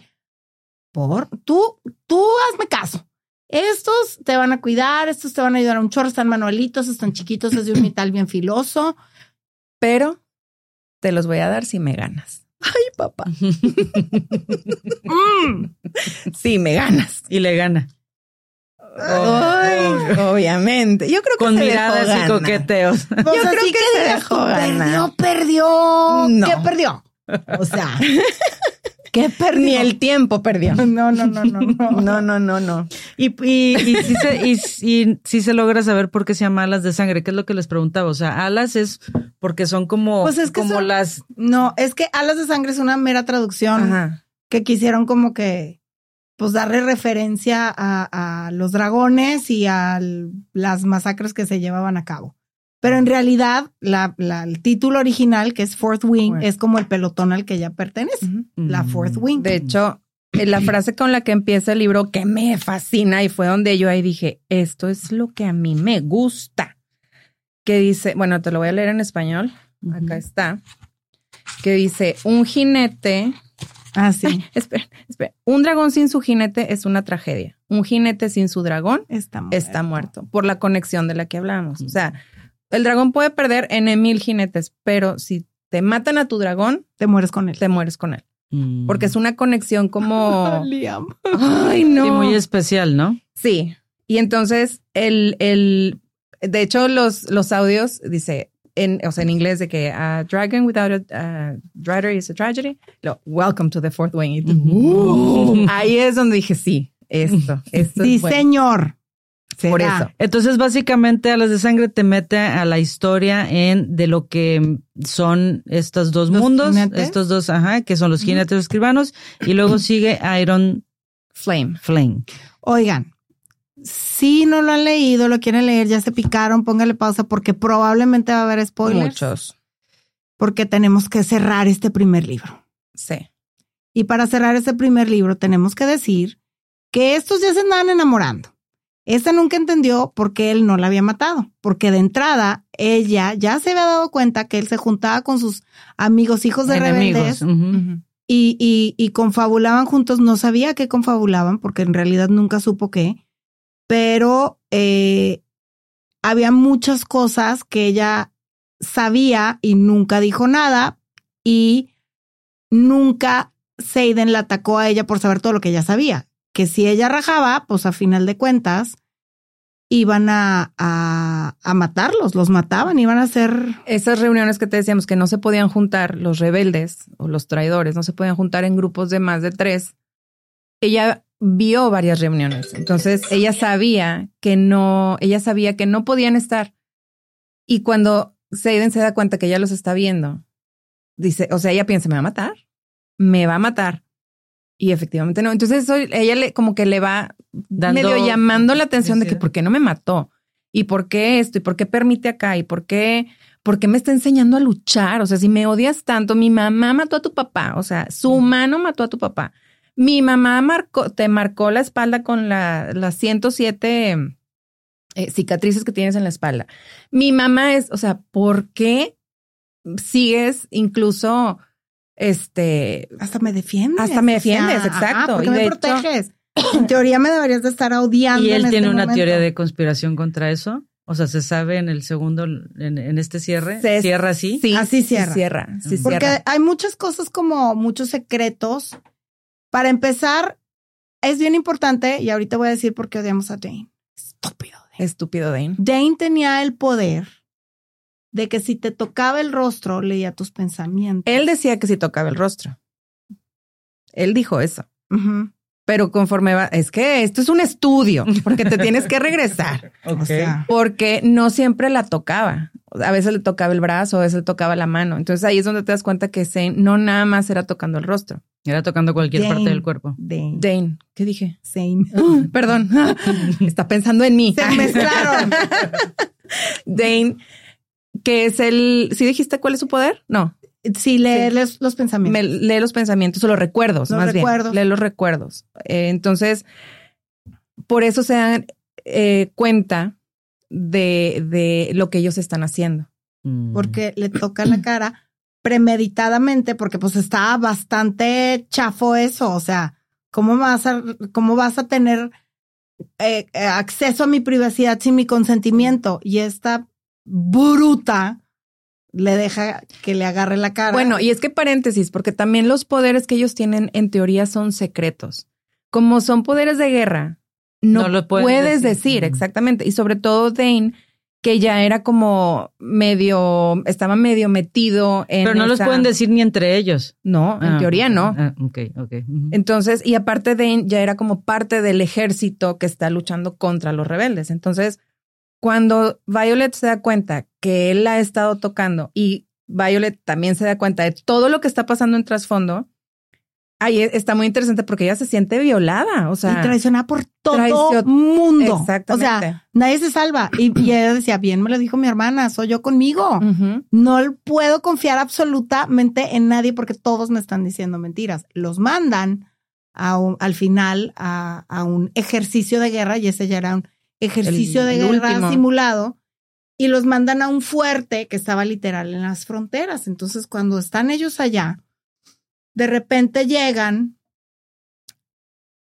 [SPEAKER 3] por, tú, tú hazme caso. Estos te van a cuidar, estos te van a ayudar a un chorro, están manualitos, están chiquitos, es de un metal bien filoso.
[SPEAKER 4] Pero te los voy a dar si me ganas.
[SPEAKER 3] Ay, papá.
[SPEAKER 4] Mm. Sí, me ganas.
[SPEAKER 2] Y le gana.
[SPEAKER 4] Obviamente. Yo creo que
[SPEAKER 2] con miradas y coqueteos.
[SPEAKER 3] Yo creo que, se dejó perdió, perdió. No. ¿Qué perdió? O sea, ¿qué perdió?
[SPEAKER 4] Ni el tiempo perdió.
[SPEAKER 3] No, no, no, no, no.
[SPEAKER 4] No, no, no, no.
[SPEAKER 2] Y, y, y, si se, y, si se logra saber por qué se llama alas de sangre, ¿qué es lo que les preguntaba? O sea, alas es porque son como, pues es como las.
[SPEAKER 3] No, es que alas de sangre es una mera traducción que quisieron como que pues darle referencia a, los dragones y a las masacres que se llevaban a cabo. Pero en realidad, la, el título original, que es Fourth Wing, es como el pelotón al que ella pertenece, la Fourth Wing.
[SPEAKER 4] De hecho, la frase con la que empieza el libro que me fascina y fue donde yo ahí dije, esto es lo que a mí me gusta. Que dice, bueno, te lo voy a leer en español. Acá está. Que dice, un jinete
[SPEAKER 3] Ah, sí.
[SPEAKER 4] espera, espera. Un dragón sin su jinete es una tragedia. Un jinete sin su dragón está muerto, está muerto por la conexión de la que hablábamos. O sea, el dragón puede perder en mil jinetes, pero si te matan a tu dragón,
[SPEAKER 3] te mueres con él.
[SPEAKER 4] Te mueres con él. Mm. Porque es una conexión como.
[SPEAKER 3] Liam.
[SPEAKER 4] Ay, no.
[SPEAKER 2] Sí, muy especial, ¿no?
[SPEAKER 4] Sí. Y entonces, el, el, de hecho, los, los audios dice, en, o sea, en inglés de que a dragon without a rider is a tragedy. Lo, welcome to the fourth wing. Uh, ahí es donde dije, sí, esto, esto.
[SPEAKER 3] Sí, señor.
[SPEAKER 4] Por eso.
[SPEAKER 2] Entonces, básicamente, a las de sangre te mete a la historia en de lo que son estos dos mundos, estos dos, ajá, que son los jinetes escribanos, y luego sigue Iron
[SPEAKER 4] Flame.
[SPEAKER 2] Flame.
[SPEAKER 3] Oigan, si no lo han leído, lo quieren leer, ya se picaron, póngale pausa porque probablemente va a haber spoilers.
[SPEAKER 4] Muchos.
[SPEAKER 3] Porque tenemos que cerrar este primer libro.
[SPEAKER 4] Sí.
[SPEAKER 3] Y para cerrar este primer libro tenemos que decir que estos ya se andaban enamorando. Esta nunca entendió por qué él no la había matado, porque de entrada ella ya se había dado cuenta que él se juntaba con sus amigos hijos de rebeldes y, y, y confabulaban juntos. No sabía qué confabulaban porque en realidad nunca supo qué, pero eh, había muchas cosas que ella sabía y nunca dijo nada y nunca Seiden la atacó a ella por saber todo lo que ella sabía. Que si ella rajaba, pues a final de cuentas iban a, a, a, matarlos, los mataban, iban a hacer...
[SPEAKER 4] Esas reuniones que te decíamos que no se podían juntar, los rebeldes o los traidores, no se podían juntar en grupos de más de tres. Ella vio varias reuniones, entonces ella sabía que no, ella sabía que no podían estar. Y cuando Seiden se da cuenta que ella los está viendo, dice, o sea, ella piensa, me va a matar, me va a matar. Y efectivamente no. Entonces eso, ella le, como que le va medio llamando la atención de que por qué no me mató y por qué esto y por qué permite acá y por qué, por qué me está enseñando a luchar. O sea, si me odias tanto, mi mamá mató a tu papá, o sea, su mano mató a tu papá. Mi mamá marcó, te marcó la espalda con la, las 107 eh, cicatrices que tienes en la espalda. Mi mamá es, o sea, ¿por qué sigues incluso este.
[SPEAKER 3] Hasta me defiendes.
[SPEAKER 4] Hasta me defiendes, exacto.
[SPEAKER 3] y me proteges. en teoría me deberías de estar odiando.
[SPEAKER 2] ¿Y él
[SPEAKER 3] en
[SPEAKER 2] tiene
[SPEAKER 3] este
[SPEAKER 2] una
[SPEAKER 3] momento.
[SPEAKER 2] teoría de conspiración contra eso? O sea, ¿se sabe en el segundo, en, en este cierre?
[SPEAKER 4] Se-
[SPEAKER 2] ¿Cierra así?
[SPEAKER 4] Sí,
[SPEAKER 3] Así
[SPEAKER 4] sí
[SPEAKER 3] cierra.
[SPEAKER 4] cierra. Sí
[SPEAKER 3] Porque
[SPEAKER 4] cierra.
[SPEAKER 3] hay muchas cosas como muchos secretos. Para empezar, es bien importante, y ahorita voy a decir por qué odiamos a Dane. Estúpido. Dane.
[SPEAKER 4] Estúpido Dane.
[SPEAKER 3] Dane tenía el poder de que si te tocaba el rostro, leía tus pensamientos.
[SPEAKER 4] Él decía que si tocaba el rostro. Él dijo eso. Pero conforme va, es que esto es un estudio, porque te tienes que regresar,
[SPEAKER 3] O sea,
[SPEAKER 4] porque no siempre la tocaba. A veces le tocaba el brazo, a veces le tocaba la mano. Entonces ahí es donde te das cuenta que Zane no nada más era tocando el rostro.
[SPEAKER 2] Era tocando cualquier
[SPEAKER 3] Dane.
[SPEAKER 2] parte del cuerpo.
[SPEAKER 3] Dane.
[SPEAKER 4] Dane, ¿qué dije?
[SPEAKER 3] Same.
[SPEAKER 4] Perdón, está pensando en mí.
[SPEAKER 3] Se mezclaron.
[SPEAKER 4] Dane, que es el. ¿Sí dijiste cuál es su poder? No.
[SPEAKER 3] Sí, leerles los pensamientos.
[SPEAKER 4] Me- lee los pensamientos o los recuerdos,
[SPEAKER 3] Los
[SPEAKER 4] más
[SPEAKER 3] recuerdos.
[SPEAKER 4] bien. Lee los recuerdos. Eh, entonces, por eso se dan eh, cuenta de, de lo que ellos están haciendo.
[SPEAKER 2] Mm.
[SPEAKER 3] porque le toca la cara premeditadamente, porque pues estaba bastante chafo eso. O sea, ¿cómo vas a, cómo vas a tener eh, acceso a mi privacidad sin mi consentimiento? Y esta bruta le deja que le agarre la cara.
[SPEAKER 4] Bueno, y es que paréntesis, porque también los poderes que ellos tienen en teoría son secretos. Como son poderes de guerra, no,
[SPEAKER 2] No lo
[SPEAKER 4] puedes
[SPEAKER 2] decir.
[SPEAKER 4] exactamente. Y sobre todo Dane, que ya era como medio, estaba medio metido en.
[SPEAKER 2] Pero no los pueden decir ni entre ellos.
[SPEAKER 4] No, en
[SPEAKER 2] Ah,
[SPEAKER 4] teoría no.
[SPEAKER 2] Ah, ok, ok.
[SPEAKER 4] Entonces, y aparte Dane ya era como parte del ejército que está luchando contra los rebeldes. Entonces, cuando Violet se da cuenta que él la ha estado tocando y Violet también se da cuenta de todo lo que está pasando en trasfondo, ahí e- está muy interesante porque ella se siente violada. O sea,
[SPEAKER 3] y traicionada por todo mundo.
[SPEAKER 4] Exactamente.
[SPEAKER 3] O sea, nadie se salva. Y, y ella decía, bien me lo dijo mi hermana, soy yo conmigo. No puedo confiar absolutamente en nadie porque todos me están diciendo mentiras. Los mandan a un- al final a, a un ejercicio de guerra y ese ya era un ejercicio
[SPEAKER 4] El-
[SPEAKER 3] de
[SPEAKER 4] el
[SPEAKER 3] guerra
[SPEAKER 4] último.
[SPEAKER 3] simulado y los mandan a un fuerte que estaba literal en las fronteras. Entonces, cuando están ellos allá, de repente llegan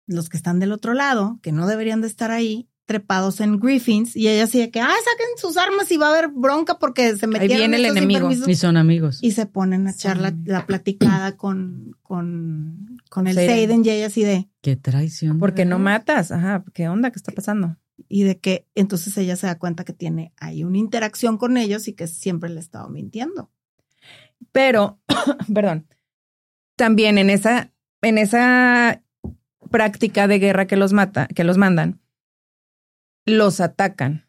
[SPEAKER 3] los que están del otro lado, que no deberían de estar ahí, trepados en Griffins, y ella así de que, ah, saquen sus armas y va a haber bronca porque se metieron
[SPEAKER 4] viene el enemigo.
[SPEAKER 3] permiso".
[SPEAKER 2] Y son amigos.
[SPEAKER 3] Y se ponen a echar la, platicada con, con, con el
[SPEAKER 4] Seiden.
[SPEAKER 3] Seiden y ella así de,
[SPEAKER 2] Qué traición.
[SPEAKER 4] Porque no matas. Ajá, ¿qué onda? ¿Qué está pasando?
[SPEAKER 3] y de que entonces ella se da cuenta que tiene ahí una interacción con ellos y que siempre le ha estado mintiendo.
[SPEAKER 4] Pero, perdón, también en esa, en esa práctica de guerra que los mata, que los mandan, los atacan.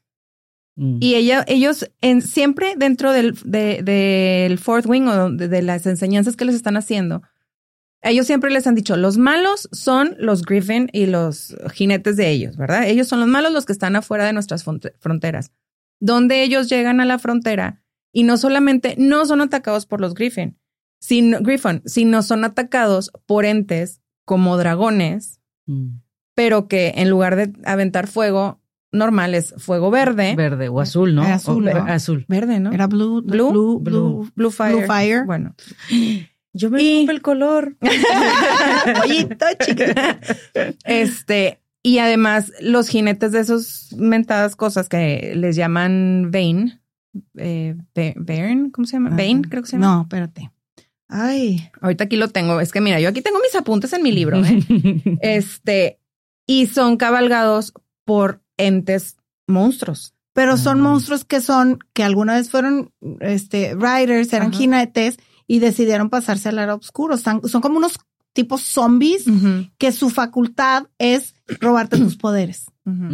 [SPEAKER 2] Mm.
[SPEAKER 4] Y ella, ellos en, siempre dentro del, de- del Fourth Wing o de, de las enseñanzas que les están haciendo, ellos siempre les han dicho, los malos son los Griffin y los jinetes de ellos, ¿verdad? Ellos son los malos los que están afuera de nuestras fronte- fronteras. Donde ellos llegan a la frontera y no solamente no son atacados por los Griffin, sino, Griffin, sino son atacados por entes como dragones,
[SPEAKER 2] Mm.
[SPEAKER 4] pero que en lugar de aventar fuego normal es fuego verde.
[SPEAKER 2] Verde o azul, ¿no?
[SPEAKER 3] Azul,
[SPEAKER 2] O-
[SPEAKER 3] ¿no?
[SPEAKER 2] Azul.
[SPEAKER 4] Verde, ¿no?
[SPEAKER 3] Era blue,
[SPEAKER 4] Blue,
[SPEAKER 3] blue,
[SPEAKER 2] blue,
[SPEAKER 4] Blue Fire.
[SPEAKER 3] Blue Fire.
[SPEAKER 4] Bueno.
[SPEAKER 2] Yo me y... el color.
[SPEAKER 4] Pollito, chica. Este, y además, los jinetes de esas mentadas cosas que les llaman Bane, eh, ¿cómo se llama? Bane, creo que se llama.
[SPEAKER 3] No, espérate. Ay.
[SPEAKER 4] Ahorita aquí lo tengo. Es que mira, yo aquí tengo mis apuntes en mi libro. ¿eh? este, y son cabalgados por entes monstruos.
[SPEAKER 3] Pero son monstruos que son, que alguna vez fueron este, riders, eran jinetes y decidieron pasarse al lado oscuro. Son, son como unos tipos zombies que su facultad es robarte tus poderes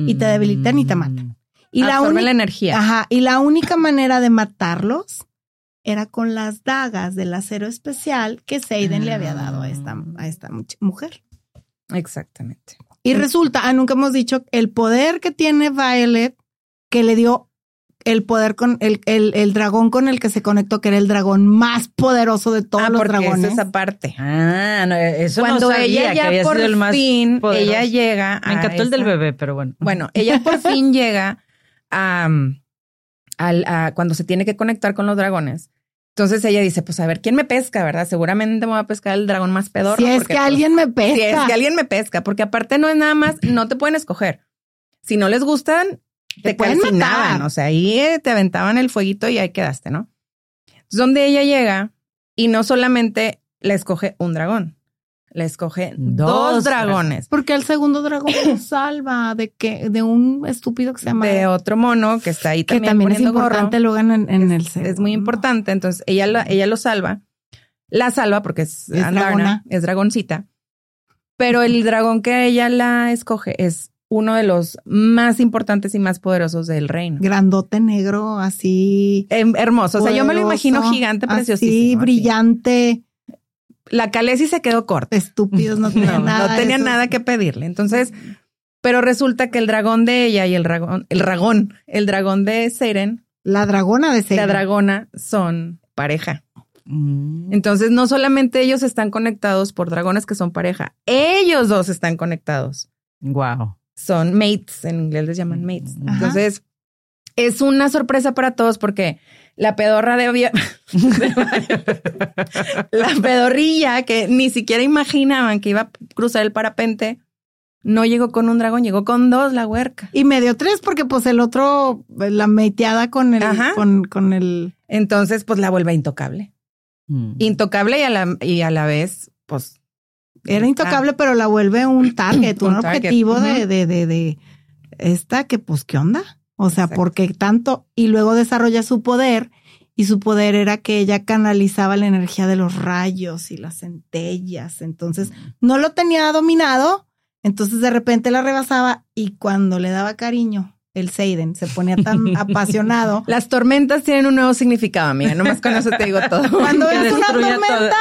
[SPEAKER 3] y te debilitan y te matan. Y
[SPEAKER 4] la, la energía.
[SPEAKER 3] Ajá, y la única manera de matarlos era con las dagas del acero especial que Seiden le había dado a esta, a esta mujer.
[SPEAKER 4] Exactamente.
[SPEAKER 3] Y resulta, ah, nunca hemos dicho, el poder que tiene Violet, que le dio el poder con el, el, dragón con el que se conectó, que era el dragón más poderoso de todos ah, los dragones.
[SPEAKER 4] esa parte.
[SPEAKER 2] Ah, no, eso
[SPEAKER 4] Cuando
[SPEAKER 2] no sabía,
[SPEAKER 4] ella ya
[SPEAKER 2] que
[SPEAKER 4] por
[SPEAKER 2] el más
[SPEAKER 4] fin, ella llega.
[SPEAKER 2] Me encantó el del bebé, pero bueno.
[SPEAKER 4] Bueno, ella por fin llega a, a, cuando se tiene que conectar con los dragones. Entonces ella dice, pues a ver, ¿quién me pesca, verdad? Seguramente me va a pescar el dragón más pedorro.
[SPEAKER 3] Si es que
[SPEAKER 4] pues,
[SPEAKER 3] alguien me pesca.
[SPEAKER 4] Si es que alguien me pesca, porque aparte no es nada más, no te pueden escoger. Si no les gustan, te, te calcinaban. O sea, ahí eh, te aventaban el fueguito y ahí quedaste, ¿no? Entonces, donde ella llega y no solamente le escoge un dragón, le escoge dos, dragones.
[SPEAKER 3] Porque el segundo dragón salva de que de un estúpido que se llama
[SPEAKER 4] de otro mono que está ahí
[SPEAKER 3] que también, es importante lo ganan en, el
[SPEAKER 4] es muy importante entonces ella lo, ella lo salva la salva porque es, es, es dragoncita pero el dragón que ella la escoge es uno de los más importantes y más poderosos del reino.
[SPEAKER 3] Grandote negro, así.
[SPEAKER 4] Em, hermoso. o sea, yo me lo imagino gigante, preciosísimo.
[SPEAKER 3] Sí, brillante
[SPEAKER 4] la Calesi se quedó corta.
[SPEAKER 3] Estúpidos, no tenían nada.
[SPEAKER 4] No tenía nada que pedirle. Entonces, pero resulta que el dragón de ella y el dragón, el dragón, el dragón de Seiren.
[SPEAKER 3] La dragona de Seiren.
[SPEAKER 4] La dragona son pareja. Mm. Entonces, no solamente ellos están conectados por dragones que son pareja, ellos dos están conectados.
[SPEAKER 2] Wow.
[SPEAKER 4] Son mates, en inglés les llaman mates. Entonces, es una sorpresa para todos porque la pedorra de, la pedorrilla que ni siquiera imaginaban que iba a cruzar el parapente, no llegó con un dragón, llegó con dos la huerca.
[SPEAKER 3] Y medio tres, porque pues el otro, la meteada con el, con, con, el.
[SPEAKER 4] Entonces, pues la vuelve intocable. Mm. Intocable y a la, y a la vez, pues.
[SPEAKER 3] Era intocable, pero la vuelve un target, un, objetivo de, de, de, de esta que, pues, ¿qué onda? O sea, porque tanto, y luego desarrolla su poder, y su poder era que ella canalizaba la energía de los rayos y las centellas. Entonces, no lo tenía dominado, entonces de repente la rebasaba y cuando le daba cariño, el Seiden se ponía tan apasionado.
[SPEAKER 4] Las tormentas tienen un nuevo significado, amiga. Nomás con eso te digo todo.
[SPEAKER 3] Cuando es una tormenta.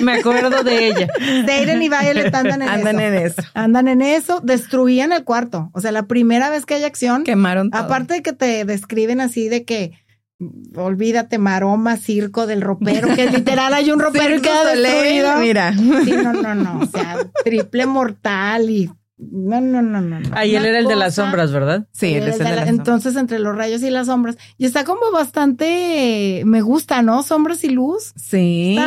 [SPEAKER 2] Me, acuerdo, de ella.
[SPEAKER 3] Seiden y Violet andan en
[SPEAKER 4] andan en eso.
[SPEAKER 3] Andan en eso. Destruían el cuarto. O sea, la primera vez que hay acción.
[SPEAKER 4] Quemaron todo.
[SPEAKER 3] Aparte de que te describen así de que olvídate maroma, circo del ropero, que literal hay un ropero y queda destruido.
[SPEAKER 4] Mira.
[SPEAKER 3] Sí, no, no, no. O sea, triple mortal y no, no, no, no.
[SPEAKER 2] Ahí él era el de las sombras, ¿verdad?
[SPEAKER 4] Sí,
[SPEAKER 3] él es el de, las Entonces, entre los rayos y las sombras. Y está como bastante, me gusta, ¿no? Sombras y luz.
[SPEAKER 4] Sí.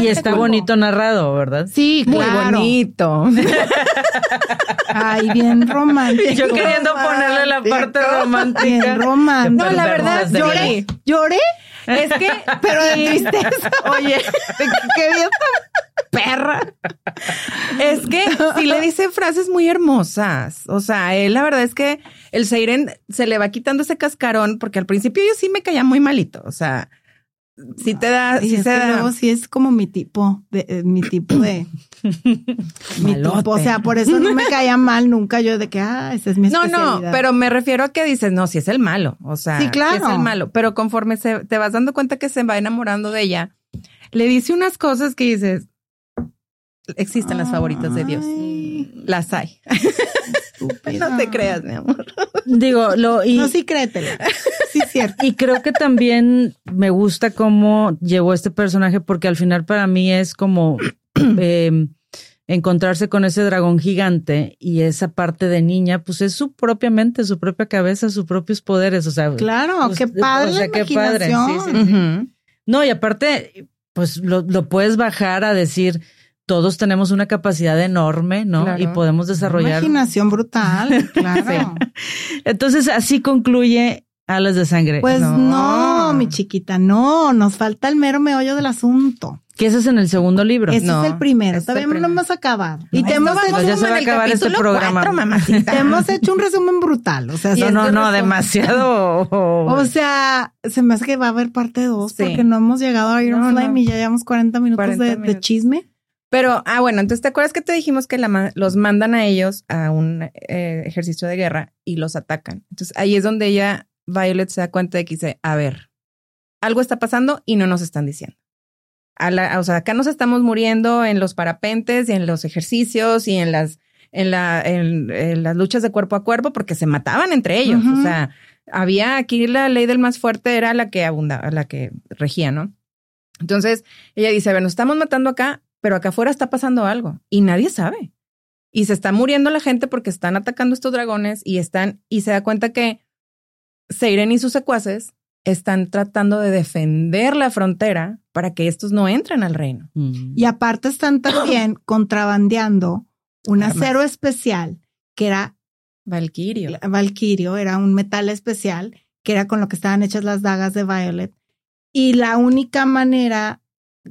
[SPEAKER 2] y, está bonito narrado, ¿verdad?
[SPEAKER 3] Sí,
[SPEAKER 4] Muy bonito.
[SPEAKER 3] Ay, bien romántico.
[SPEAKER 2] Yo queriendo ponerle la parte romántica.
[SPEAKER 3] Bien romántico.
[SPEAKER 4] No, la verdad, lloré.
[SPEAKER 3] Lloré.
[SPEAKER 4] Es que,
[SPEAKER 3] pero de tristeza.
[SPEAKER 4] Oye,
[SPEAKER 3] qué bien perra.
[SPEAKER 4] Es que sí le dice frases muy hermosas. O sea, él la verdad es que el Seiren se le va quitando ese cascarón porque al principio yo sí me caía muy malito. O sea, sí te da, sí se da.
[SPEAKER 3] sí es como mi tipo de, eh, mi tipo de. mi tipo, o sea, por eso no me caía mal nunca yo de que, ah, ese es mi No, no,
[SPEAKER 4] pero me refiero a que dices, no, si es el malo. O sea,
[SPEAKER 3] sí, claro.
[SPEAKER 4] es el malo. Pero conforme se, te vas dando cuenta que se va enamorando de ella, le dice unas cosas que dices, existen las favoritas de Dios. Las hay. No te creas, mi amor.
[SPEAKER 2] Digo, lo y
[SPEAKER 3] No, sí créetela. Sí, cierto.
[SPEAKER 2] Y creo que también me gusta cómo llevó este personaje porque al final para mí es como em, encontrarse con ese dragón gigante y esa parte de niña, pues es su propia mente, su propia cabeza, sus propios poderes, o sea,
[SPEAKER 3] claro,
[SPEAKER 2] pues,
[SPEAKER 3] qué padre,
[SPEAKER 2] o sea, qué padre. No, y aparte pues lo, puedes bajar a decir, todos tenemos una capacidad enorme, ¿no? Y podemos desarrollar.
[SPEAKER 3] imaginación brutal, claro.
[SPEAKER 2] Entonces, así concluye Alas de Sangre.
[SPEAKER 3] Pues no. mi chiquita, no, nos falta el mero meollo del asunto.
[SPEAKER 2] Que ese es en el segundo libro.
[SPEAKER 3] Ese es el primero. Todavía no hemos acabado.
[SPEAKER 2] y te hemos hecho, ya se va a acabar este programa.
[SPEAKER 3] te hemos hecho un resumen brutal. O sea,
[SPEAKER 2] no, no, no, demasiado.
[SPEAKER 3] o sea, se me hace que va a haber parte dos porque no hemos llegado a Iron Flame y ya llevamos 40 minutos, de, chisme.
[SPEAKER 4] Pero, ah, bueno, entonces te acuerdas que te dijimos que los mandan a ellos a un eh, ejercicio de guerra y los atacan. Entonces ahí es donde ella, Violet, se da cuenta de que dice, a ver, algo está pasando y no nos están diciendo o sea, acá nos estamos muriendo en los parapentes y en los ejercicios y en las, en, la, en, las luchas de cuerpo a cuerpo porque se mataban entre ellos. O sea, había aquí la ley del más fuerte era la que abundaba, la que regía, ¿no? Entonces ella dice, a ver, nos estamos matando acá, pero acá afuera está pasando algo y nadie sabe. Y se está muriendo la gente porque están atacando estos dragones y están, y se da cuenta que Seiren y sus secuaces están tratando de defender la frontera para que estos no entren al reino.
[SPEAKER 3] Mm. Y aparte están también contrabandeando un acero especial que era
[SPEAKER 4] Valquirio.
[SPEAKER 3] Valquirio era un metal especial que era con lo que estaban hechas las dagas de Violet. Y la única manera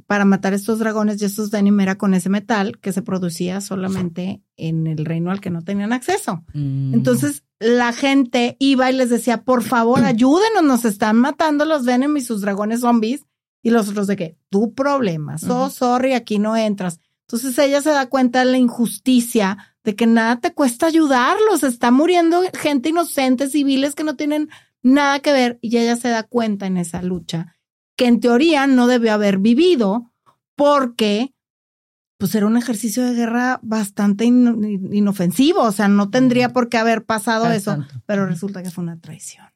[SPEAKER 3] para matar estos dragones y estos denim era con ese metal que se producía solamente en el reino al que no tenían acceso. Mm. Entonces la gente iba y les decía, por favor, ayúdenos, nos están matando los Venom y sus dragones zombies. Y los otros de que, tu problema, so sorry, aquí no entras. Entonces ella se da cuenta de la injusticia, de que nada te cuesta ayudarlos, está muriendo gente inocente, civiles que no tienen nada que ver, y ella se da cuenta en esa lucha, que en teoría no debió haber vivido, porque pues era un ejercicio de guerra bastante inofensivo, o sea, no tendría por qué haber pasado eso, pero resulta que fue una traición.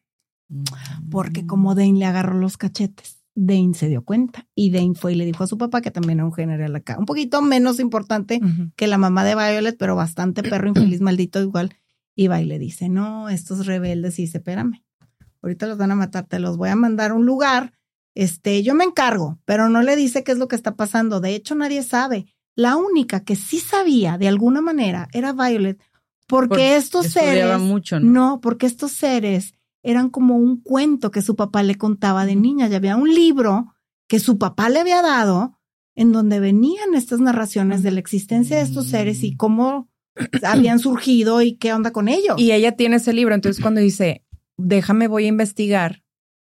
[SPEAKER 3] Porque como Dane le agarró los cachetes, Dane se dio cuenta y Dane fue y le dijo a su papá que también era un general acá, un poquito menos importante que la mamá de Violet, pero bastante perro infeliz maldito igual. Y va y le dice, no, estos rebeldes, y dice, espérame, ahorita los van a matar, te los voy a mandar a un lugar, este, yo me encargo, pero no le dice qué es lo que está pasando. De hecho, nadie sabe. La única que sí sabía de alguna manera era Violet, porque estos seres.
[SPEAKER 2] Mucho,
[SPEAKER 3] ¿no? ¿no? porque estos seres eran como un cuento que su papá le contaba de niña. Ya había un libro que su papá le había dado en donde venían estas narraciones de la existencia de estos seres y cómo habían surgido y qué onda con ellos.
[SPEAKER 4] Y ella tiene ese libro, entonces cuando dice, déjame voy a investigar,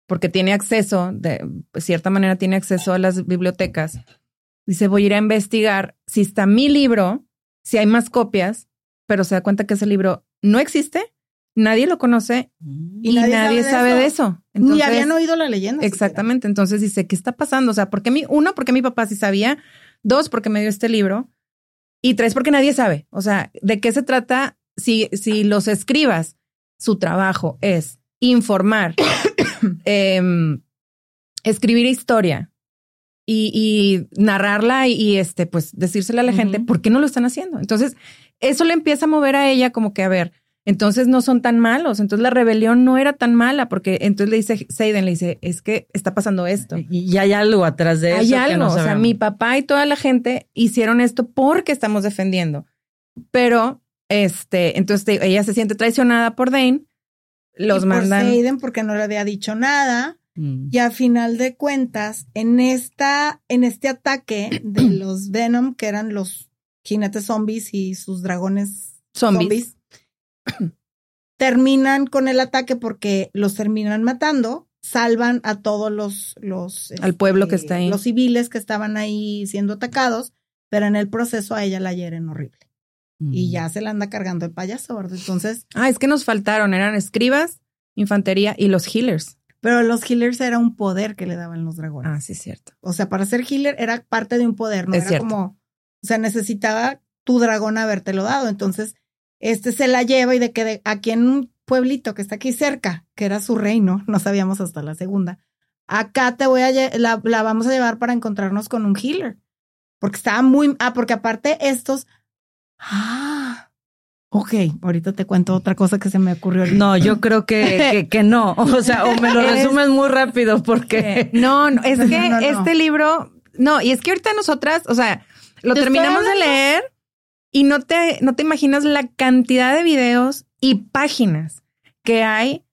[SPEAKER 4] porque tiene acceso, de cierta manera tiene acceso a las bibliotecas, Dice, voy a ir a investigar si está mi libro, si hay más copias, pero se da cuenta que ese libro no existe, nadie lo conoce y, nadie, sabe, de, eso.
[SPEAKER 3] Ni habían oído la leyenda.
[SPEAKER 4] Exactamente. Entonces dice, ¿qué está pasando? O sea, porque mi, uno, porque mi papá sí sabía, dos, porque me dio este libro, y tres, porque nadie sabe. O sea, ¿de qué se trata si, si los escribas? Su trabajo es informar, em, escribir historia, y, narrarla y, este, pues decírsela a la gente, ¿por qué no lo están haciendo? Entonces, eso le empieza a mover a ella como que, a ver, entonces no son tan malos, entonces la rebelión no era tan mala, porque entonces le dice, Seiden le dice, es que está pasando esto.
[SPEAKER 2] Y hay algo atrás de eso.
[SPEAKER 4] Hay algo, o sea, mi papá y toda la gente hicieron esto porque estamos defendiendo. Pero, este, entonces ella se siente traicionada por Dane, los mandan.
[SPEAKER 3] Por Seiden porque no le había dicho nada. Mm. Y a final de cuentas, en esta, en este ataque de los Venom, que eran los jinetes zombies y sus dragones zombies, terminan con el ataque porque los terminan matando, salvan a todos los, los
[SPEAKER 4] al pueblo que está ahí,
[SPEAKER 3] los civiles que estaban ahí siendo atacados, pero en el proceso a ella la hieren horrible. Y ya se la anda cargando el payaso, ¿verdad? Entonces.
[SPEAKER 4] Ah, es que nos faltaron, eran escribas, infantería y los healers.
[SPEAKER 3] Pero los healers era un poder que le daban los dragones.
[SPEAKER 4] Ah, sí, es cierto.
[SPEAKER 3] O sea, para ser healer era parte de un poder, no era como, o sea, necesitaba tu dragón habértelo dado. Entonces, este se la lleva y de que aquí en un pueblito que está aquí cerca, que era su reino, no sabíamos hasta la segunda. Acá te voy a la, la vamos a llevar para encontrarnos con un healer. Porque estaba muy, ah, porque aparte estos, ah, Ok, ahorita te cuento otra cosa que se me ocurrió.
[SPEAKER 2] No, yo creo que, que, no. O sea, o me lo resumes muy rápido porque.
[SPEAKER 4] No, no es que este libro no, y es que ahorita nosotras, o sea, lo terminamos de leer y no te, no te imaginas la cantidad de videos y páginas que hay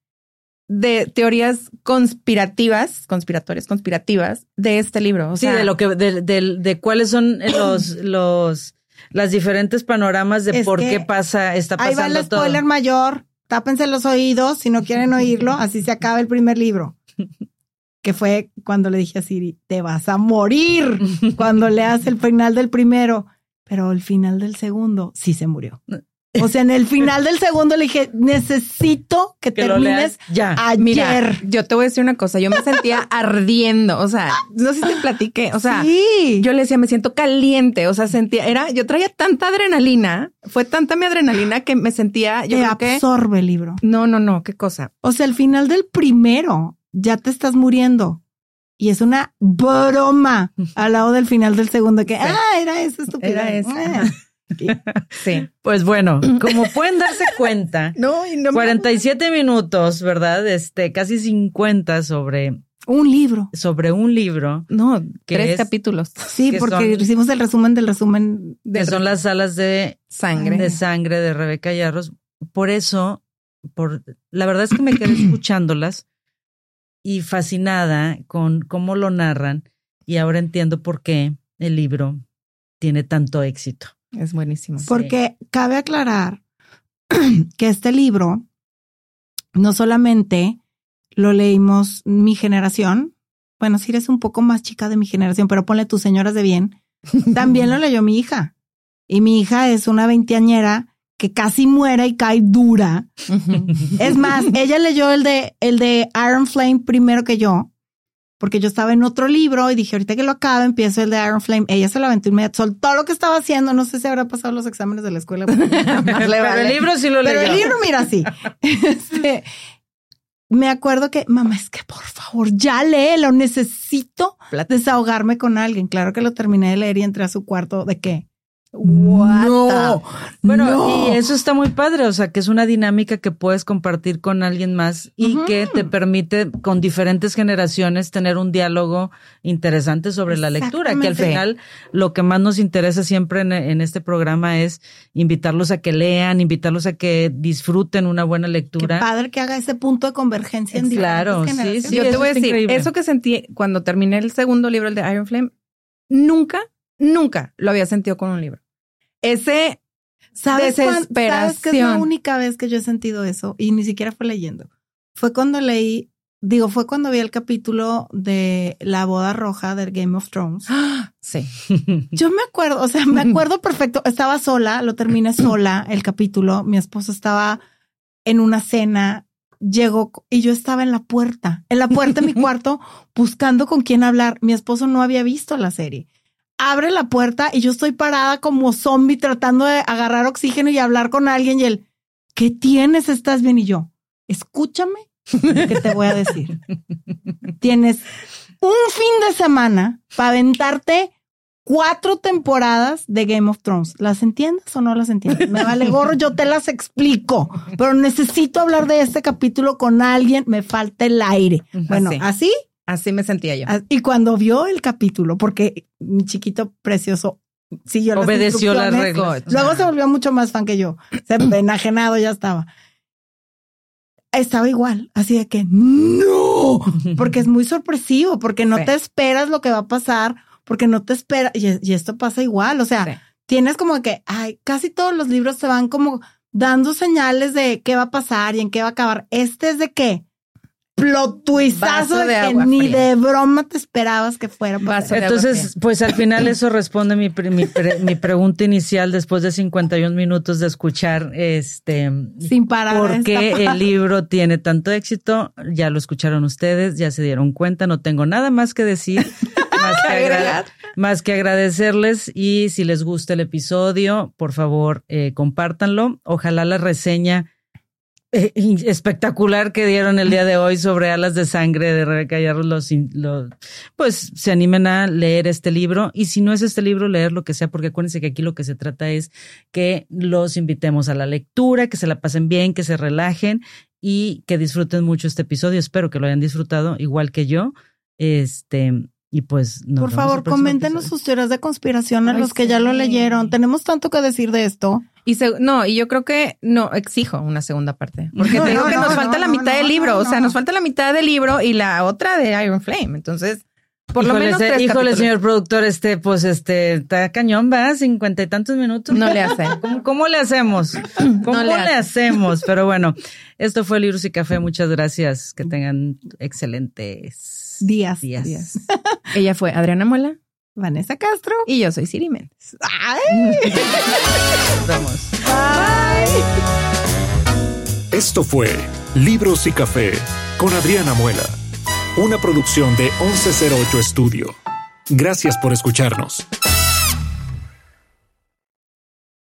[SPEAKER 4] de teorías conspirativas, conspiratorias, conspirativas de este libro. O sea,
[SPEAKER 2] sí, de lo que, de, de, cuáles son los, los, las diferentes panoramas de por qué pasa, está pasando
[SPEAKER 3] Ahí va el spoiler mayor. Tápense los oídos si no quieren oírlo. Así se acaba el primer libro. Que fue cuando le dije a Siri, te vas a morir cuando leas el final del primero. Pero el final del segundo sí se murió. O sea, en el final del segundo le dije, necesito que, termines ya. ayer. Mira,
[SPEAKER 4] yo te voy a decir una cosa, yo me sentía ardiendo, o sea, no sé si te platiqué, o sea, yo le decía, me siento caliente, o sea, sentía, era, yo traía tanta adrenalina, fue tanta mi adrenalina que me sentía, yo
[SPEAKER 3] te absorbe el libro.
[SPEAKER 4] No, no, no, qué cosa.
[SPEAKER 3] O sea, el final del primero, ya te estás muriendo. Y es una broma al lado del final del segundo, que, ah, era eso, estúpido.
[SPEAKER 4] Era eso. Ah.
[SPEAKER 2] Sí. Pues bueno, como pueden darse cuenta, no, no 47 minutos, ¿verdad? Este, casi 50 sobre
[SPEAKER 3] un libro.
[SPEAKER 2] Sobre un libro.
[SPEAKER 4] No, tres capítulos.
[SPEAKER 3] Sí, porque hicimos el resumen del resumen.
[SPEAKER 2] De que son las salas de
[SPEAKER 4] sangre.
[SPEAKER 2] De sangre de Rebeca Yarros. Por eso, por la verdad es que me quedé escuchándolas y fascinada con cómo lo narran y ahora entiendo por qué el libro tiene tanto éxito.
[SPEAKER 4] Es buenísimo.
[SPEAKER 3] Porque cabe aclarar que este libro no solamente lo leímos mi generación, bueno, si eres un poco más chica de mi generación, pero ponle tus señoras de bien, también lo leyó mi hija. Y mi hija es una veinteañera que casi muere y cae dura. es más, ella leyó el de, el de Iron Flame primero que yo porque yo estaba en otro libro y dije, ahorita que lo acabo, empiezo el de Iron Flame. Ella se lo aventó inmediato, soltó lo que estaba haciendo. No sé si habrá pasado los exámenes de la escuela.
[SPEAKER 2] Pero el libro sí lo leyó.
[SPEAKER 3] Pero el libro, mira, sí. Este, me acuerdo que, mamá, es que por favor, ya léelo, necesito desahogarme con alguien. Claro que lo terminé de leer y entré a su cuarto de qué?
[SPEAKER 2] No, bueno, y eso está muy padre, o sea, que es una dinámica que puedes compartir con alguien más y que te permite con diferentes generaciones tener un diálogo interesante sobre la lectura, que al final lo que más nos interesa siempre en, este programa es invitarlos a que lean, invitarlos a que disfruten una buena lectura.
[SPEAKER 3] Qué padre que haga ese punto de convergencia en
[SPEAKER 2] Claro, sí, sí.
[SPEAKER 4] Yo te voy a decir, eso que sentí cuando terminé el segundo libro, el de Iron Flame, nunca Nunca lo había sentido con un libro. Ese ¿Sabes desesperación. ¿Sabes
[SPEAKER 3] que es la única vez que yo he sentido eso? Y ni siquiera fue leyendo. Fue cuando leí, digo, fue cuando vi el capítulo de La boda roja del Game of Thrones.
[SPEAKER 4] Sí.
[SPEAKER 3] Yo me acuerdo, o sea, me acuerdo perfecto. Estaba sola, lo terminé sola el capítulo. Mi esposo estaba en una cena, llegó y yo estaba en la puerta, en la puerta de mi cuarto, buscando con quién hablar. Mi esposo no había visto la serie abre la puerta y yo estoy parada como zombie tratando de agarrar oxígeno y hablar con alguien y él, ¿qué tienes? ¿Estás bien? Y yo, escúchame, ¿qué te voy a decir? tienes un fin de semana para aventarte cuatro temporadas de Game of Thrones. ¿Las entiendes o no las entiendes? Me vale gorro, yo te las explico, pero necesito hablar de este capítulo con alguien, me falta el aire. Bueno, así
[SPEAKER 4] Así me sentía yo.
[SPEAKER 3] Y cuando vio el capítulo, porque mi chiquito precioso siguió
[SPEAKER 2] Obedeció las reglas.
[SPEAKER 3] Luego se volvió mucho más fan que yo. Se enajenado ya estaba. Estaba igual, así de que no, porque es muy sorpresivo, porque no te esperas lo que va a pasar, porque no te esperas, y, esto pasa igual, o sea, tienes como que, ay, casi todos los libros se van como dando señales de qué va a pasar y en qué va a acabar. Este es de qué? Plot twistazo de, que ni de broma te esperabas que fuera.
[SPEAKER 2] Entonces, pues al final eso responde mi, mi, pregunta inicial después de 51 minutos de escuchar este
[SPEAKER 3] sin parar.
[SPEAKER 2] ¿Por qué el libro tiene tanto éxito? Ya lo escucharon ustedes, ya se dieron cuenta, no tengo nada más que decir. más, que más que agradecerles y si les gusta el episodio, por favor, eh, compártanlo. Ojalá la reseña espectacular que dieron el día de hoy sobre alas de sangre de Rebeca Yarros, los, los, pues se animen a leer este libro y si no es este libro, leer lo que sea, porque acuérdense que aquí lo que se trata es que los invitemos a la lectura, que se la pasen bien, que se relajen y que disfruten mucho este episodio. Espero que lo hayan disfrutado igual que yo. Este, Y pues,
[SPEAKER 3] por favor, coméntenos sus teorías de conspiración a los que ya lo leyeron. Tenemos tanto que decir de esto.
[SPEAKER 4] Y no, y yo creo que no exijo una segunda parte, porque te digo que nos falta la mitad del libro, o sea, nos falta la mitad del libro y la otra de Iron Flame. Entonces, por lo menos
[SPEAKER 2] tres híjole, señor productor, este, pues, este, está cañón, va, cincuenta y tantos minutos.
[SPEAKER 4] No le hace.
[SPEAKER 2] ¿Cómo, le hacemos? ¿Cómo le, hacemos? Pero bueno, esto fue Libros y Café. Muchas gracias. Que tengan excelentes
[SPEAKER 3] días.
[SPEAKER 2] días.
[SPEAKER 4] Ella fue Adriana Muela.
[SPEAKER 3] Vanessa Castro.
[SPEAKER 4] Y yo soy Siri Méndez.
[SPEAKER 3] ¡Ay!
[SPEAKER 2] Nos vemos.
[SPEAKER 3] Bye.
[SPEAKER 1] Esto fue Libros y Café con Adriana Muela una producción de 1108 Estudio. Gracias por escucharnos.